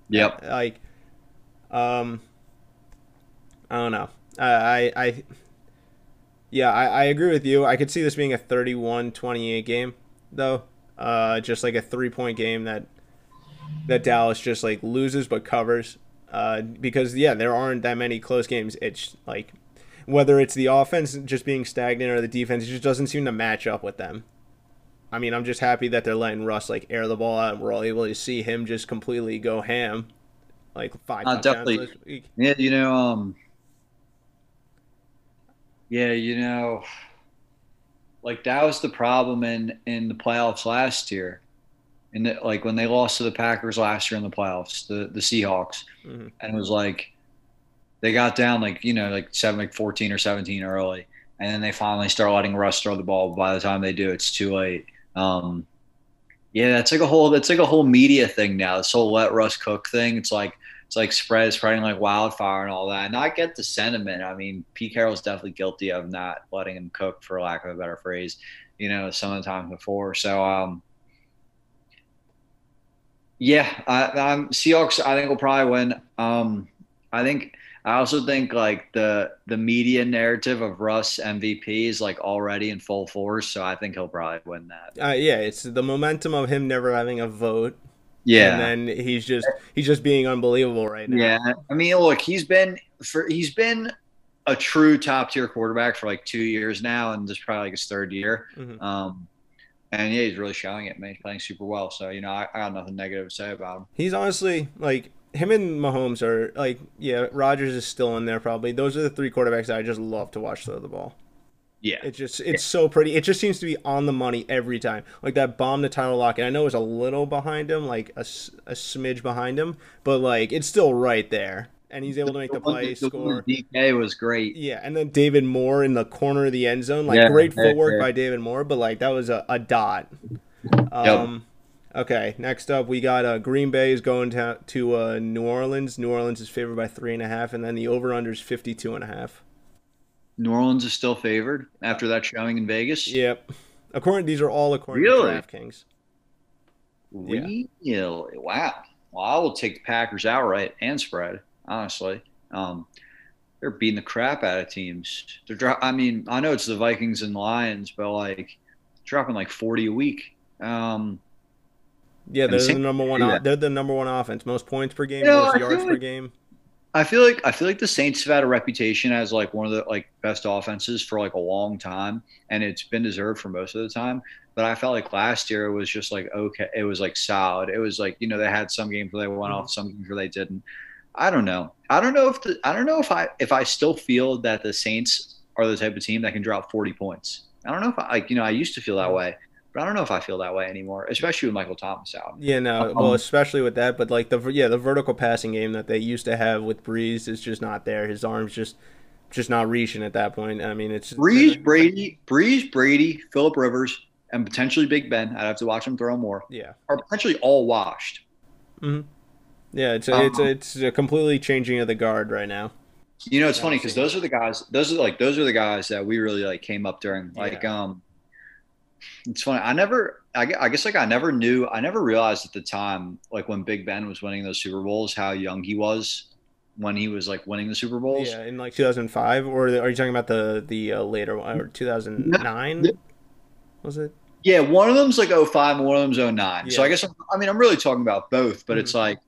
Yep. Like, um, I don't know. I, I, yeah, I, I agree with you. I could see this being a 31-28 game, though. Uh, just like a three-point game that that Dallas just like loses but covers. Uh, because yeah, there aren't that many close games. It's like whether it's the offense just being stagnant or the defense it just doesn't seem to match up with them. I mean, I'm just happy that they're letting Russ like air the ball out, and we're all able to see him just completely go ham, like five. Uh, definitely. Yeah, you know, um, yeah, you know, like that was the problem in in the playoffs last year. And like when they lost to the Packers last year in the playoffs, the the Seahawks, mm-hmm. and it was like they got down like you know like seven like fourteen or seventeen early, and then they finally start letting Russ throw the ball. By the time they do, it's too late. Um, yeah, that's like a whole that's like a whole media thing now. This whole let Russ cook thing. It's like it's like spread spreading like wildfire and all that. And I get the sentiment. I mean, Pete Carroll's definitely guilty of not letting him cook, for lack of a better phrase, you know, some of the times before. So, um, yeah, I, I'm Seahawks. I think will probably win. Um, I think. I also think like the the media narrative of Russ MVP is like already in full force, so I think he'll probably win that. Uh, yeah, it's the momentum of him never having a vote yeah, and then he's just he's just being unbelievable right now. Yeah, I mean, look, he's been for he's been a true top tier quarterback for like two years now, and this is probably like his third year. Mm-hmm. Um, and yeah, he's really showing it. Man, he's playing super well. So you know, I, I got nothing negative to say about him. He's honestly like him and Mahomes are like yeah, Rodgers is still in there probably. Those are the three quarterbacks that I just love to watch throw the ball. Yeah. It just it's so pretty. It just seems to be on the money every time. Like that bomb to Tyler Lockett. I know it's a little behind him, like a, a smidge behind him, but like it's still right there. And he's able to make the, the play, the score. DK was great. Yeah, and then David Moore in the corner of the end zone, like yeah, great footwork yeah. by David Moore, but like that was a, a dot. Um, yep. Okay, next up we got uh, Green Bay is going to to uh, New Orleans. New Orleans is favored by three and a half, and then the over under is fifty two and a half. New Orleans is still favored after that showing in Vegas. Yep. According, these are all according really? to DraftKings. Really? Yeah. Wow. Well, I will take the Packers outright and spread. Honestly, um, they're beating the crap out of teams. They're. Dro- I mean, I know it's the Vikings and Lions, but like dropping like forty a week. Um, yeah, they're the number one. They're the number one offense. Most points per game, You know, most yards feel per game. I feel like I feel like the Saints have had a reputation as like one of the like best offenses for like a long time, and it's been deserved for most of the time. But I felt like last year it was just like okay, it was like solid. It was like you know they had some games where they went off, some games where they didn't. I don't know. I don't know if the I don't know if I if I still feel that the Saints are the type of team that can drop forty points. I don't know if I like you know I used to feel that mm. way, but I don't know if I feel that way anymore, especially with Michael Thomas out. Yeah, no, Um, well, especially with that, but like the yeah, the vertical passing game that they used to have with Brees is just not there. His arms just just not reaching at that point. I mean, it's Brees, [LAUGHS] Brady, Brees, Brady, Philip Rivers, and potentially Big Ben. I'd have to watch him throw more. Yeah, Are potentially all washed. Mhm. Yeah, it's a, Um, it's a, it's a completely changing of the guard right now. You know, it's Yeah, funny because those are the guys. Those are like those are the guys that we really like came up during. Like, um, it's funny. I never. I, I guess like I never knew. I never realized at the time, like when Big Ben was winning those Super Bowls, how young he was when he was like winning the Super Bowls. Yeah, in like 2005, or are you talking about the the uh, later one, or 2009? Was it? Yeah, one of them's like 05 and one of them's 09. So I guess I'm, I mean I'm really talking about both, but it's Mhm. like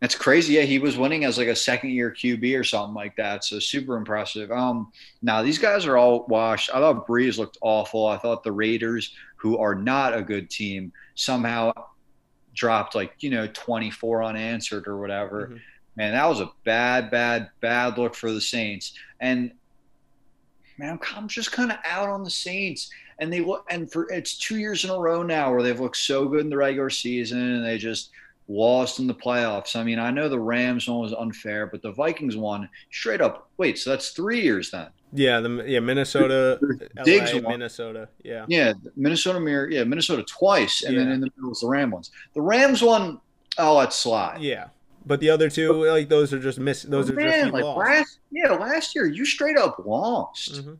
it's crazy. Yeah, he was winning as like a second year QB or something like that. So super impressive. Um now these guys are all washed. I thought Brees looked awful. I thought the Raiders, who are not a good team, somehow dropped like, you know, 24 unanswered or whatever. Mhm. Man, that was a bad, bad, bad look for the Saints. And man, I'm, I'm just kind of out on the Saints. And they look, and for it's two years in a row now where they've looked so good in the regular season and they just lost in the playoffs. I mean, I know the Rams one was unfair, but the Vikings one straight up. Wait, so that's three years then? Yeah, the yeah Minnesota, Diggs LA. Minnesota. Yeah, Yeah, Minnesota mirror. Yeah, Minnesota twice, and then in the middle was the Ram ones. The Rams one, I'll let slide. yeah. But the other two, like those are just miss. Those are just Man, like lost. last, yeah, last year you straight up lost. Mhm.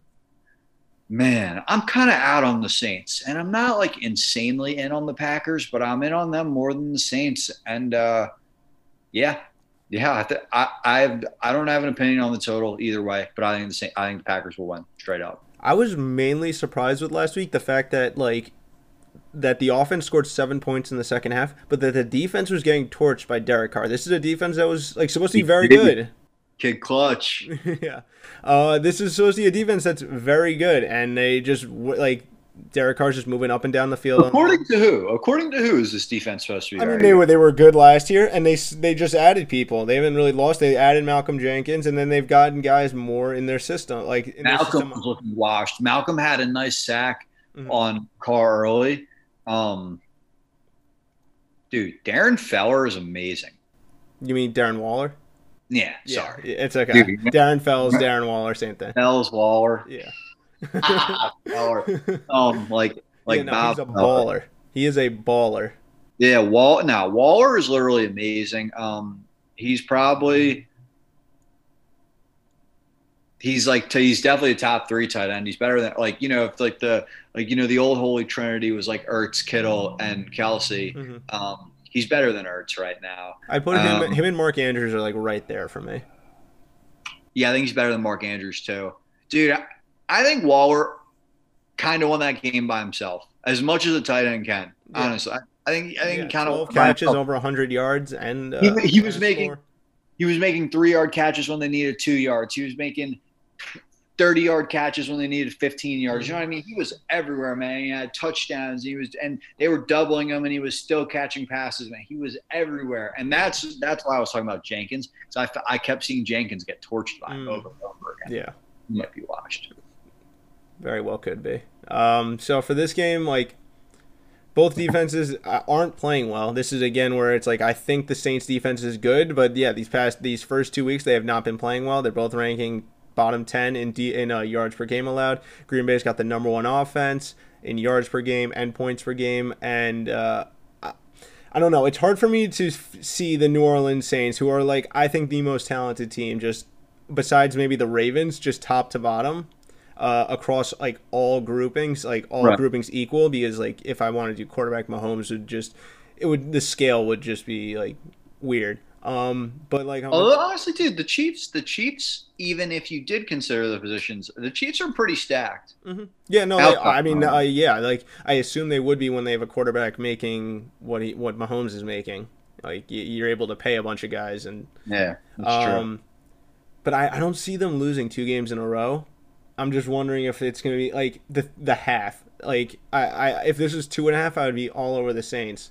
Man, I'm kind of out on the Saints, and I'm not like insanely in on the Packers, but I'm in on them more than the Saints. And uh, yeah, yeah, I, th- I I've I don't have an opinion on the total either way, but I think the Saint, I think the Packers will win straight up. I was mainly surprised with last week the fact that like that the offense scored seven points in the second half, but that the defense was getting torched by Derek Carr. This is a defense that was like supposed to be very good. Kid clutch. [LAUGHS] yeah, uh, this is supposed to be a defense that's very good, and they just like Derek Carr's just moving up and down the field. According to who? According to who is this defense supposed to be? I mean, they were they were good last year, and they they just added people. They haven't really lost. They added Malcolm Jenkins, and then they've gotten guys more in their system. Like in Malcolm system. was looking washed. Malcolm had a nice sack Mhm. on Carr early. Um, dude, Darren Feller is amazing. You mean Darren Waller? Yeah, Yeah, sorry. it's okay. Dude. Darren Fells, Darren Waller, same thing. Fells Waller. Yeah. [LAUGHS] Ah, Feller. [LAUGHS] Um, like like yeah, no, Bob he's a baller. He is a baller. Yeah, Wall. Now Waller is literally amazing. Um, he's probably he's like he's definitely a top three tight end. He's better than like you know if like the like you know the old holy trinity was like Ertz, Kittle, and Kelsey. Mhm. Um, he's better than Ertz right now. I put him, Um, him and Mark Andrews are like right there for me. Yeah, I think he's better than Mark Andrews too, dude. I, I think Waller kind of won that game by himself as much as a tight end can. Yeah. Honestly, I, I think I think Yeah, kind 12 of catches over 100 yards, and uh, He- he was making- score. he was making three yard catches when they needed two yards. He was making 30 yard catches when they needed 15 yards. You know what I mean? He was everywhere, man. He had touchdowns. He was, and they were doubling him, and he was still catching passes, man. He was everywhere, and that's that's why I was talking about Jenkins. So I, I kept seeing Jenkins get torched by him Mm. over and over again. Yeah, He might be washed. very well could be. Um, so for this game, like both defenses uh, aren't playing well. This is again where it's like I think the Saints defense is good, but yeah, these past these first two weeks they have not been playing well. They're both ranking bottom ten in D, in uh, yards per game allowed. Green Bay's got the number one offense in yards per game and points per game, and uh, I, I don't know. It's hard for me to f- see the New Orleans Saints, who are like I think the most talented team, just besides maybe the Ravens, just top to bottom uh, across like all groupings, like all Right. groupings equal. Because like if I wanted to do quarterback, Mahomes would just it would the scale would just be like weird. Um, but like, Although honestly, dude, the Chiefs, the Chiefs, even if you did consider the positions, the Chiefs are pretty stacked. mm-hmm. yeah, no, they- I mean, uh, yeah, like I assume they would be when they have a quarterback making what he what Mahomes is making. Like you're able to pay a bunch of guys and Yeah, that's true. Um, but I, I don't see them losing two games in a row. I'm just wondering if it's going to be like the the half. Like I, I if this was two and a half, I would be all over the Saints.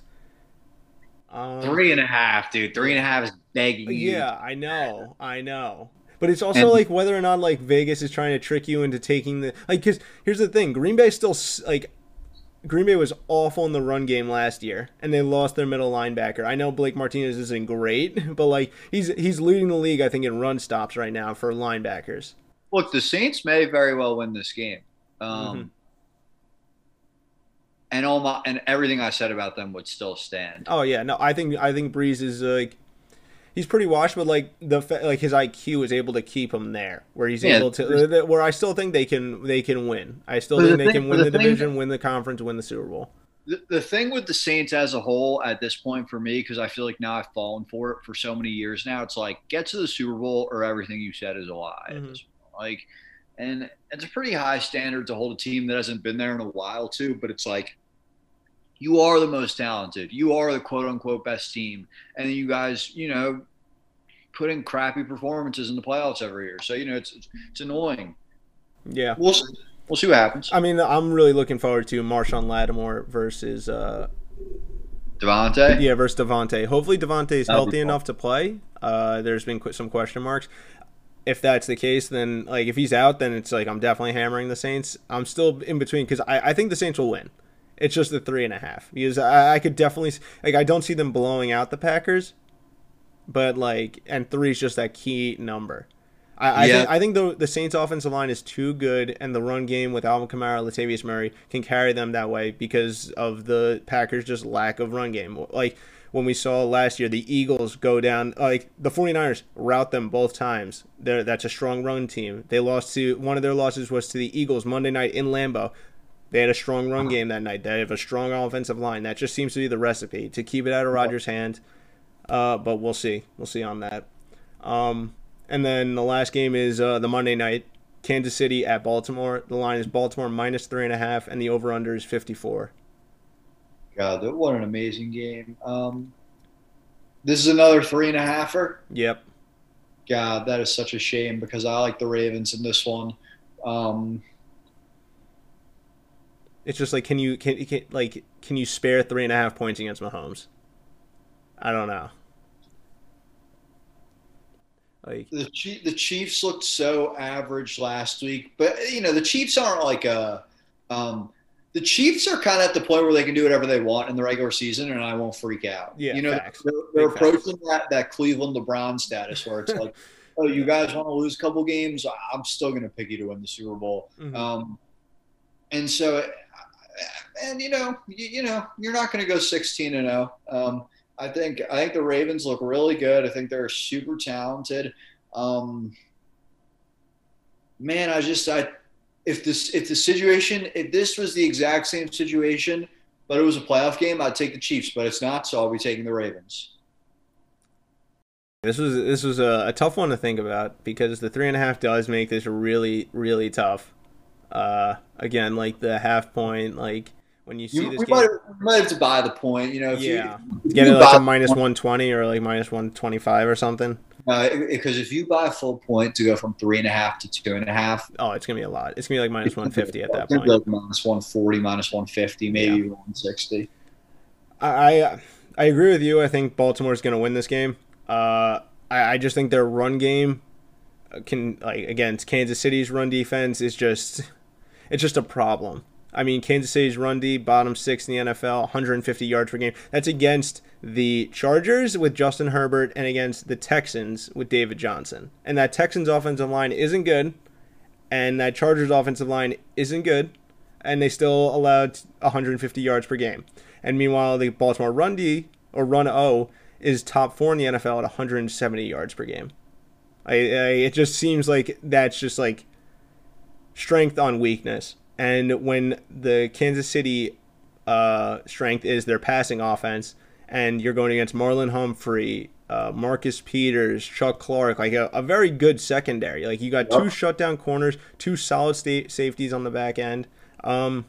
Um, Three and a half, dude. Three and a half is begging you. Yeah, I know, I know. But it's also And- like whether or not like Vegas is trying to trick you into taking the like. Because here's the thing: Green Bay still like Green Bay was awful in the run game last year, and they lost their middle linebacker. I know Blake Martinez isn't great, [LAUGHS] but like he's he's leading the league, I think, in run stops right now for linebackers. Look, the Saints may very well win this game. Um, Mhm. And all my and everything I said about them would still stand. Oh yeah, no, I think I think Brees is like he's pretty washed, but like the like his IQ is able to keep him there, where he's Yeah, able to where I still think they can they can win. I still think the they thing- can win the the thing- division, win the conference, win the Super Bowl. The, the thing with the Saints as a whole at this point for me, because I feel like now I've fallen for it for so many years now, it's like get to the Super Bowl or everything you said is a lie. At Mhm. Like, and it's a pretty high standard to hold a team that hasn't been there in a while too. But it's like you are the most talented, you are the quote unquote best team, and you guys, you know, put in crappy performances in the playoffs every year. So you know it's it's, it's annoying. Yeah. We'll see. we'll see what happens. I mean, I'm really looking forward to Marshon Lattimore versus uh Davante. yeah versus Davante. Hopefully Davante's healthy enough to play. Uh, there's been some question marks. If that's the case, then like if he's out, then it's like I'm definitely hammering the Saints. I'm still in between because I, I think the Saints will win. It's just the three and a half because I, I could definitely like I don't see them blowing out the Packers, but like and three is just that key number. I, I Yeah. think I think the the Saints offensive line is too good, and the run game with Alvin Kamara, Latavius Murray can carry them that way because of the Packers' just lack of run game. Like when we saw last year, the Eagles go down, like the 49ers route them both times. They're, that's a strong run team. They lost to one of their losses was to the Eagles Monday night in Lambeau. They had a strong run game that night. They have a strong offensive line. That just seems to be the recipe to keep it out of Rodgers' hand. Uh, but we'll see. We'll see on that. Um, and then the last game is uh, the Monday night, Kansas City at Baltimore. The line is Baltimore minus three and a half, and the over under is fifty four. God, that what an amazing game. Um, this is another three and a halfer. Yep. God, that is such a shame because I like the Ravens in this one. Um, It's just like can you can, can like can you spare three and a half points against Mahomes? I don't know. Like the Chief, the Chiefs looked so average last week, but you know the Chiefs aren't like a. Um, the Chiefs are kind of at the point where they can do whatever they want in the regular season, and I won't freak out. Yeah, you know facts. they're, they're Big facts. approaching that that Cleveland LeBron status where it's like, [LAUGHS] oh, you guys want to lose a couple games? I'm still going to pick you to win the Super Bowl. Mhm. Um, and so, and you know, you, you know, you're not going to go 16 and 0. Um, I think I think the Ravens look really good. I think they're super talented. Um, man, I just I if this if the situation if this was the exact same situation, but it was a playoff game, I'd take the Chiefs. But it's not, so I'll be taking the Ravens. this was this was a, a tough one to think about because the three and a half does make this really really tough. Uh, again, like the half point, like when you see You, this we game, might, we might have to buy the point. You know, if yeah, you, get you it like a minus one twenty or like minus one twenty five or something. Because if you buy a full point to go from three and a half to two and a half, Oh, it's gonna be a lot. It's gonna be like minus one fifty at that point. like minus 140, minus 150, maybe even 160. I I I agree with you. I think Baltimore's going to win this game. Uh, I, I just think their run game can like against Kansas City's run defense is just it's just a problem. I mean, Kansas City's run D bottom six in the NFL, 150 yards per game. That's against the Chargers with Justin Herbert and against the Texans with David Johnson. And that Texans offensive line isn't good, and that Chargers offensive line isn't good, and they still allowed 150 yards per game. And meanwhile, the Baltimore run D or run O is top four in the NFL at 170 yards per game. I, I, it just seems like that's just like strength on weakness. And when the Kansas City uh, strength is their passing offense, and you're going against Marlon Humphrey, uh, Marcus Peters, Chuck Clark, like a, a, very good secondary. Like you got two shutdown corners, two solid state safeties on the back end. Um,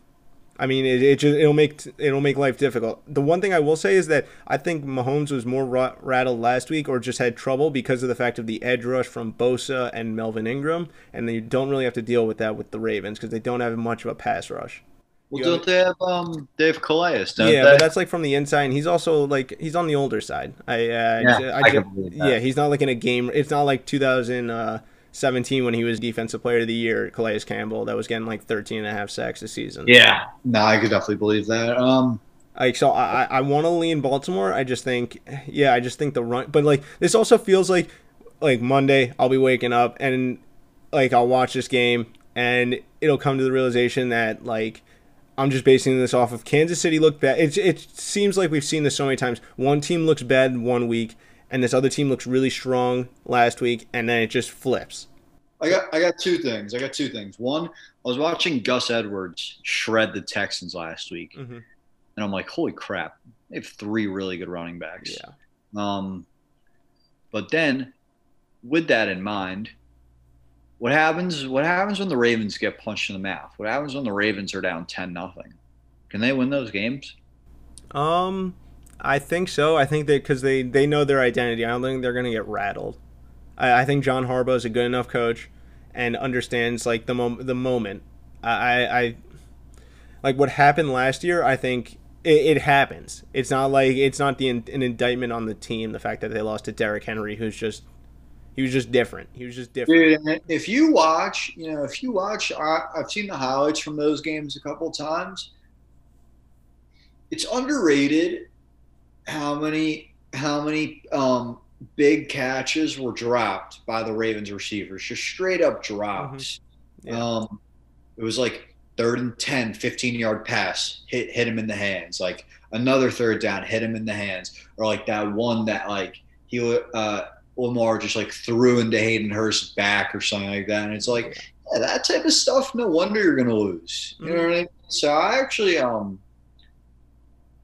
I mean, it, it just it'll make it'll make life difficult. The one thing I will say is that I think Mahomes was more rattled last week, or just had trouble because of the fact of the edge rush from Bosa and Melvin Ingram, and they don't really have to deal with that with the Ravens because they don't have much of a pass rush. Well, don't they have um Dave Calais? yeah, they? but that's like from the inside. And he's also like he's on the older side. I, uh, yeah, I, I, I yeah, he's not like in a game. It's not like 2017 when he was defensive player of the year, Calais Campbell, that was getting like 13 and a half sacks a season. Yeah, no, I could definitely believe that. Um, like so, I I want to lean Baltimore. I just think, yeah, I just think the run, but like this also feels like like Monday. I'll be waking up and like I'll watch this game and it'll come to the realization that like I'm just basing this off of Kansas City looked bad. It, it seems like we've seen this so many times. One team looks bad one week, and this other team looks really strong last week, and then it just flips. I got I got two things. I got two things. One, I was watching Gus Edwards shred the Texans last week, mm-hmm. and I'm like, holy crap! They have three really good running backs. Yeah. Um, but then, with that in mind, what happens? What happens when the Ravens get punched in the mouth? What happens when the Ravens are down ten nothing? Can they win those games? Um, I think so. I think that because they they know their identity. I don't think they're gonna get rattled. I, I think John Harbaugh is a good enough coach and understands like the mom- the moment. I, I like what happened last year. I think it, it, happens. It's not like it's not the an indictment on the team. The fact that they lost to Derrick Henry, who's just he was just different. He was just different. Dude, if you watch, you know, if you watch, I, have seen the highlights from those games a couple times. It's underrated how many how many um, big catches were dropped by the Ravens receivers, just straight up drops. Mm-hmm. Yeah. Um, it was like third and 10, 15 yard pass, hit hit him in the hands. Like another third down, hit him in the hands, or like that one that like he uh Lamar just like threw into Hayden Hurst's back or something like that. And it's like, yeah, that type of stuff, no wonder you're gonna lose. You mm-hmm. know what I mean? So I actually um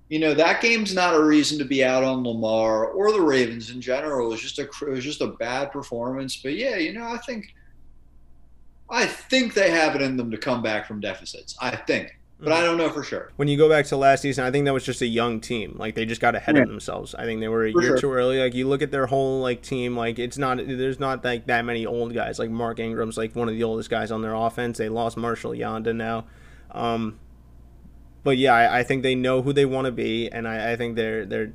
you know, that game's not a reason to be out on Lamar or the Ravens in general. It was just a it was just a bad performance. But yeah, you know, I think I think they have it in them to come back from deficits. I think but I mm-hmm. don't know for sure. When you go back to last season, I think that was just a young team. Like they just got ahead yeah. of themselves. I think they were a for year sure. too early. Like you look at their whole like team, like it's not there's not like that many old guys. Like Mark Ingram's like one of the oldest guys on their offense. They lost Marshall Yanda now. Um, but yeah, I, I, think they know who they want to be, and I, I think their their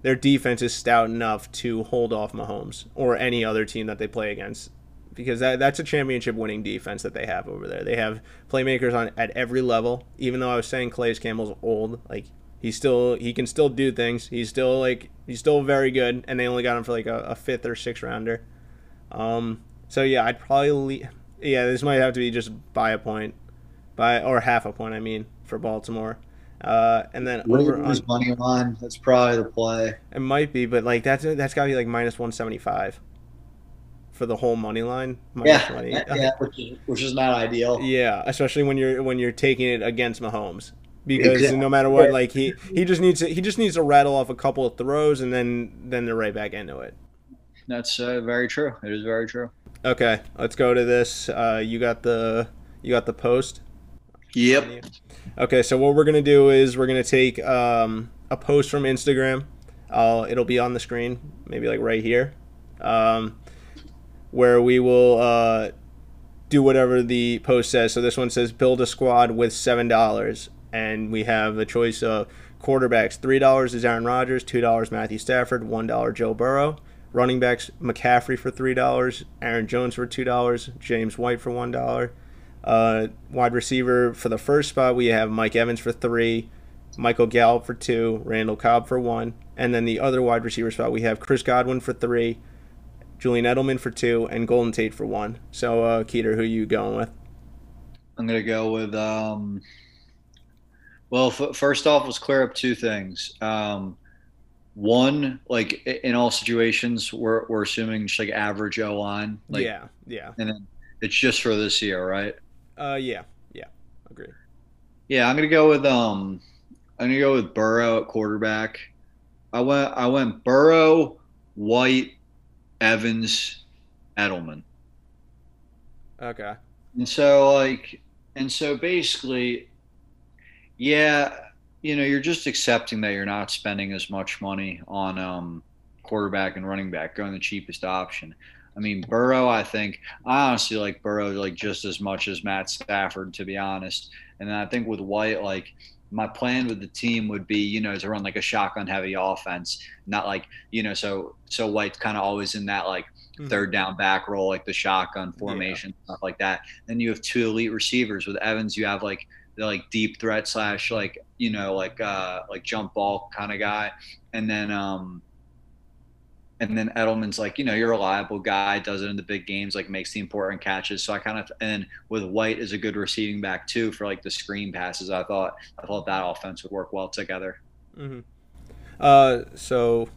their defense is stout enough to hold off Mahomes or any other team that they play against because that, that's a championship winning defense that they have over there. They have playmakers on at every level. Even though I was saying Calais Campbell's old, like he's still he can still do things. He's still like he's still very good, and they only got him for like a, a fifth or sixth rounder. Um, so yeah, I'd probably yeah this might have to be just by a point, by or half a point. I mean for Baltimore. Uh, and then over on money line, that's probably the play. It might be, but like that's that's got to be like minus one seventy five for the whole money line. Yeah, 20. yeah, which is, which is not ideal. Yeah, especially when you're when you're taking it against Mahomes because exactly. no matter what, like he he just needs to he just needs to rattle off a couple of throws and then then they're right back into it. That's uh, very true. It is very true. Okay, let's go to this. Uh, you got the you got the post. Yep. Okay, so what we're gonna do is we're gonna take um, a post from Instagram. It'll be on the screen, maybe like right here. Um, where we will uh, do whatever the post says. So this one says build a squad with seven dollars, and we have a choice of quarterbacks. Three dollars is Aaron Rodgers, two dollars Matthew Stafford, one dollar Joe Burrow. Running backs McCaffrey for three dollars, Aaron Jones for two dollars, James White for one dollar. Uh, wide receiver for the first spot we have Mike Evans for three, Michael Gallup for two, Randall Cobb for one, and then the other wide receiver spot we have Chris Godwin for three, Julian Edelman for two, and Golden Tate for one. So, uh, Keeter, who are you going with? I'm gonna go with. Um, well, f- first off, let's clear up two things. Um, one, like in all situations, we're we're assuming just like average O line. Like, yeah, yeah. And then it's just for this year, right? Uh, yeah, yeah, agree. Yeah, I'm gonna go with um, I'm gonna go with Burrow at quarterback. I went I went Burrow, White, Evans, Edelman. Okay. And so like and so basically yeah, you know, you're just accepting that you're not spending as much money on um quarterback and running back, going the cheapest option. I mean, Burrow, I think I honestly like Burrow like just as much as Matt Stafford, to be honest. And then I think with White, like my plan with the team would be, you know, to run like a shotgun heavy offense, not like, you know, so so White's kind of always in that like mm-hmm. third down back role, like the shotgun formation, yeah. stuff like that. Then you have two elite receivers with Evans. You have like the like deep threat slash like you know like uh like jump ball kind of guy, and then um and then Edelman's like, you know, you're a reliable guy, does it in the big games, like makes the important catches. So I kind of and with White is a good receiving back too for like the screen passes. I thought I thought that offense would work well together. Mm-hmm. Uh, so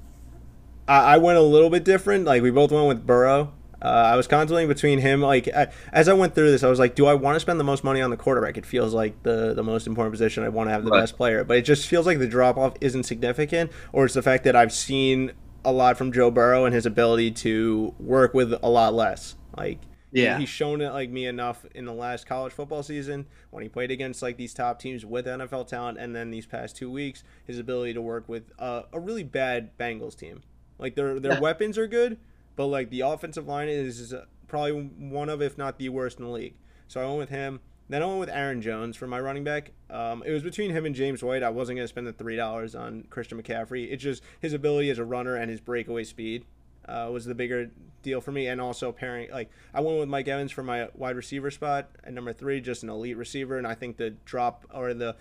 I, I, went a little bit different. Like we both went with Burrow. Uh, I was contemplating between him. Like I, as I went through this, I was like, do I want to spend the most money on the quarterback? It feels like the the most important position. I want to have the right. best player, but it just feels like the drop off isn't significant, or it's the fact that I've seen a lot from Joe Burrow and his ability to work with a lot less. Like yeah, he's shown it like me enough in the last college football season when he played against like these top teams with NFL talent, and then these past two weeks, his ability to work with uh, a really bad Bengals team. Like their their weapons are good, but like the offensive line is probably one of, if not the worst in the league. So I went with him. Then I went with Aaron Jones for my running back. Um, it was between him and James White. I wasn't going to spend the three dollars on Christian McCaffrey. It's just his ability as a runner and his breakaway speed uh, was the bigger deal for me. And also pairing, like I went with Mike Evans for my wide receiver spot at number three, just an elite receiver. And I think the drop or the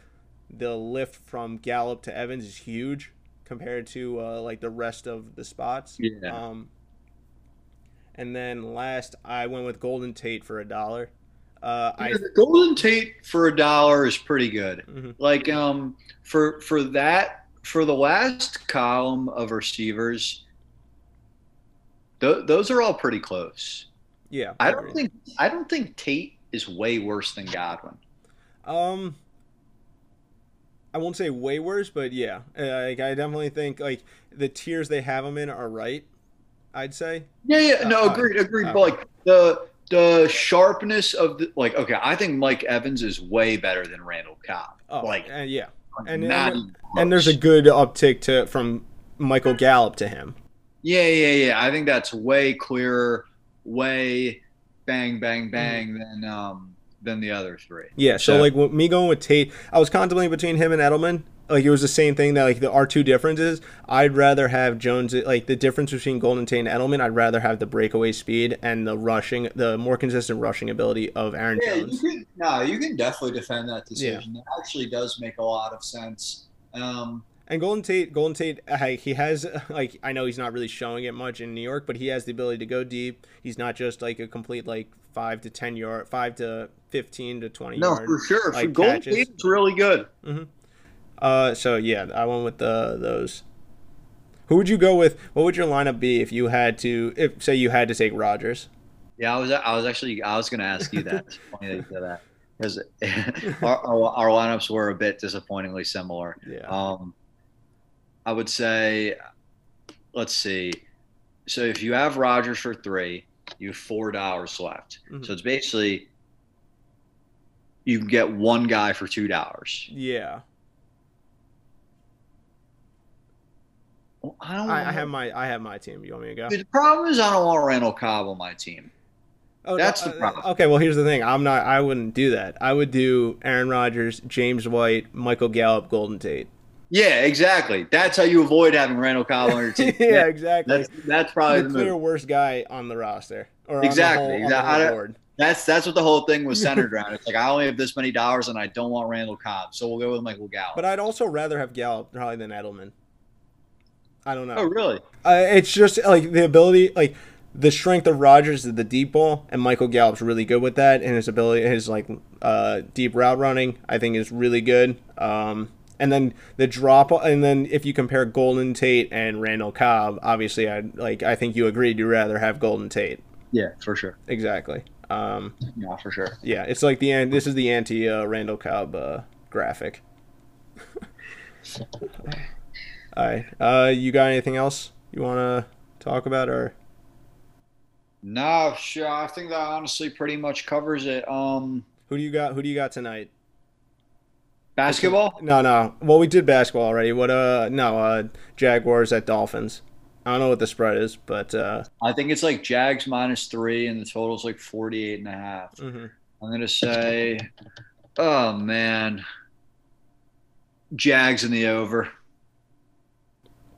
the lift from Gallup to Evans is huge compared to uh, like the rest of the spots. Yeah. Um, and then last, I went with Golden Tate for a dollar. Uh, I Golden Tate for a dollar is pretty good. Mm-hmm. Like um for for that for the last column of receivers, th- those are all pretty close. Yeah, I don't think I don't think Tate is way worse than Godwin. Um, I won't say way worse, but yeah, uh, like I definitely think like the tiers they have them in are right. I'd say. Yeah, yeah, no, uh, agreed, agreed. Uh, but like the the sharpness of the like okay i think mike evans is way better than randall cobb. Oh, like uh, yeah. and and, and, there's a good uptick to from michael gallup to him. Yeah yeah yeah. I think that's way clearer way bang bang bang mm. than um than the other three. Yeah so, so like me going with tate i was contemplating between him and edelman like it was the same thing that like the our two differences. I'd rather have Jones like the difference between Golden Tate and Edelman. I'd rather have the breakaway speed and the rushing, the more consistent rushing ability of Aaron yeah, Jones. You can, no, you can definitely defend that decision. Yeah. It actually does make a lot of sense. Um, and Golden Tate, Golden Tate, he has [LAUGHS] like I know he's not really showing it much in New York, but he has the ability to go deep. He's not just like a complete like five to ten yard, five to fifteen to twenty. No, yard, for sure. Like, for Golden Tate's really good. Mm-hmm. Uh, so yeah, I went with the those. Who would you go with? What would your lineup be if you had to, if say you had to take Rodgers? Yeah, I was. I was actually. I was going to ask you that. It's funny that you said that [LAUGHS] because [LAUGHS] our, our, our, lineups were a bit disappointingly similar. Yeah. Um, I would say, let's see. So if you have Rodgers for three, you have four dollars left. Mm-hmm. So it's basically you can get one guy for two dollars. Yeah. I don't. I, I, have my I have my team. You want me to go? The problem is I don't want Randall Cobb on my team. Oh, That's no, the uh, problem. Okay, well here's the thing. I'm not. I wouldn't do that. I would do Aaron Rodgers, James White, Michael Gallup, Golden Tate. Yeah, exactly. That's how you avoid having Randall Cobb on your team. [LAUGHS] yeah, yeah, exactly. That's, that's probably the, the clear worst guy on the roster or exactly. On the whole, exactly. On the that's that's what the whole thing was centered around. [LAUGHS] It's like I only have this many dollars and I don't want Randall Cobb, so we'll go with Michael Gallup. But I'd also rather have Gallup probably than Edelman. I don't know. Oh, really? Uh, it's just like the ability, like the strength of Rodgers is the deep ball, and Michael Gallup's really good with that, and his ability, his like uh, deep route running, I think is really good. Um, and then the drop, and then if you compare Golden Tate and Randall Cobb, obviously, I like I think you agreed you'd rather have Golden Tate. Yeah, for sure. Exactly. Um, yeah, for sure. Yeah, it's like the end. this is the anti uh, Randall Cobb uh, graphic. [LAUGHS] All right. Uh, you got anything else you want to talk about, or? No, sure. I think that honestly pretty much covers it. Um, who do you got? Who do you got tonight? Basketball? No, no. Well, we did basketball already. What? Uh, no. Uh, Jaguars at Dolphins. I don't know what the spread is, but uh, I think it's like Jags minus three, and the total's like 48 and a half. Mm-hmm. I'm gonna say, oh man, Jags in the over.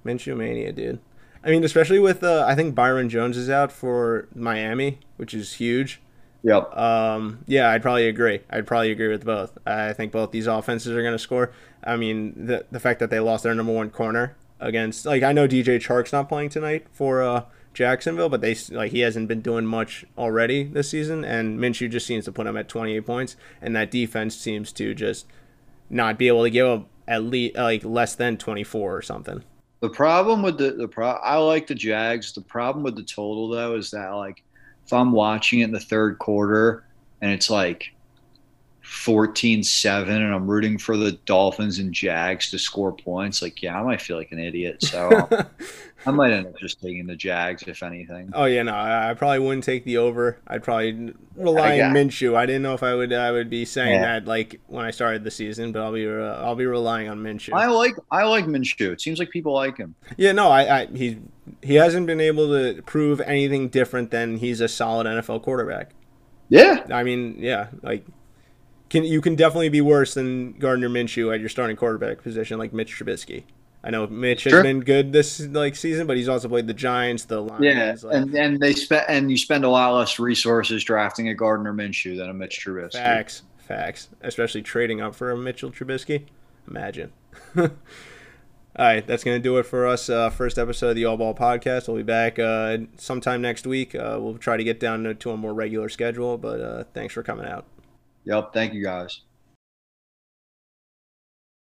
Minshew mania, dude. I mean, especially with uh, I think Byron Jones is out for Miami, which is huge. Yep. Um, yeah, I'd probably agree. I'd probably agree with both. I think both these offenses are going to score. I mean, the the fact that they lost their number one corner against like I know DJ Chark's not playing tonight for uh, Jacksonville, but they like he hasn't been doing much already this season, and Minshew just seems to put him at 28 points, and that defense seems to just not be able to give up at least like less than 24 or something. The problem with the the pro I like the Jags. The problem with the total though is that like if I'm watching it in the third quarter and it's like 14-7 and I'm rooting for the Dolphins and Jags to score points, like yeah, I might feel like an idiot. So [LAUGHS] I might end up just taking the Jags if anything. Oh yeah, no, I, I probably wouldn't take the over. I'd probably rely on Minshew. I didn't know if I would I would be saying yeah. that like when I started the season, but I'll be uh, I'll be relying on Minshew. I like I like Minshew. It seems like people like him. Yeah, no, I, I he he hasn't been able to prove anything different than he's a solid NFL quarterback. Yeah, I mean, yeah, like can you can definitely be worse than Gardner Minshew at your starting quarterback position, like Mitch Trubisky. I know Mitch has been good this like season, but he's also played the Giants, the Lions. Yeah, like, and and they spend and you spend a lot less resources drafting a Gardner Minshew than a Mitch Trubisky. Facts, facts, especially trading up for a Mitchell Trubisky. Imagine. [LAUGHS] All right, that's gonna do it for us. Uh, first episode of the All Ball Podcast. We'll be back uh, sometime next week. Uh, we'll try to get down to, to a more regular schedule, but uh, thanks for coming out. Yep. Thank you, guys.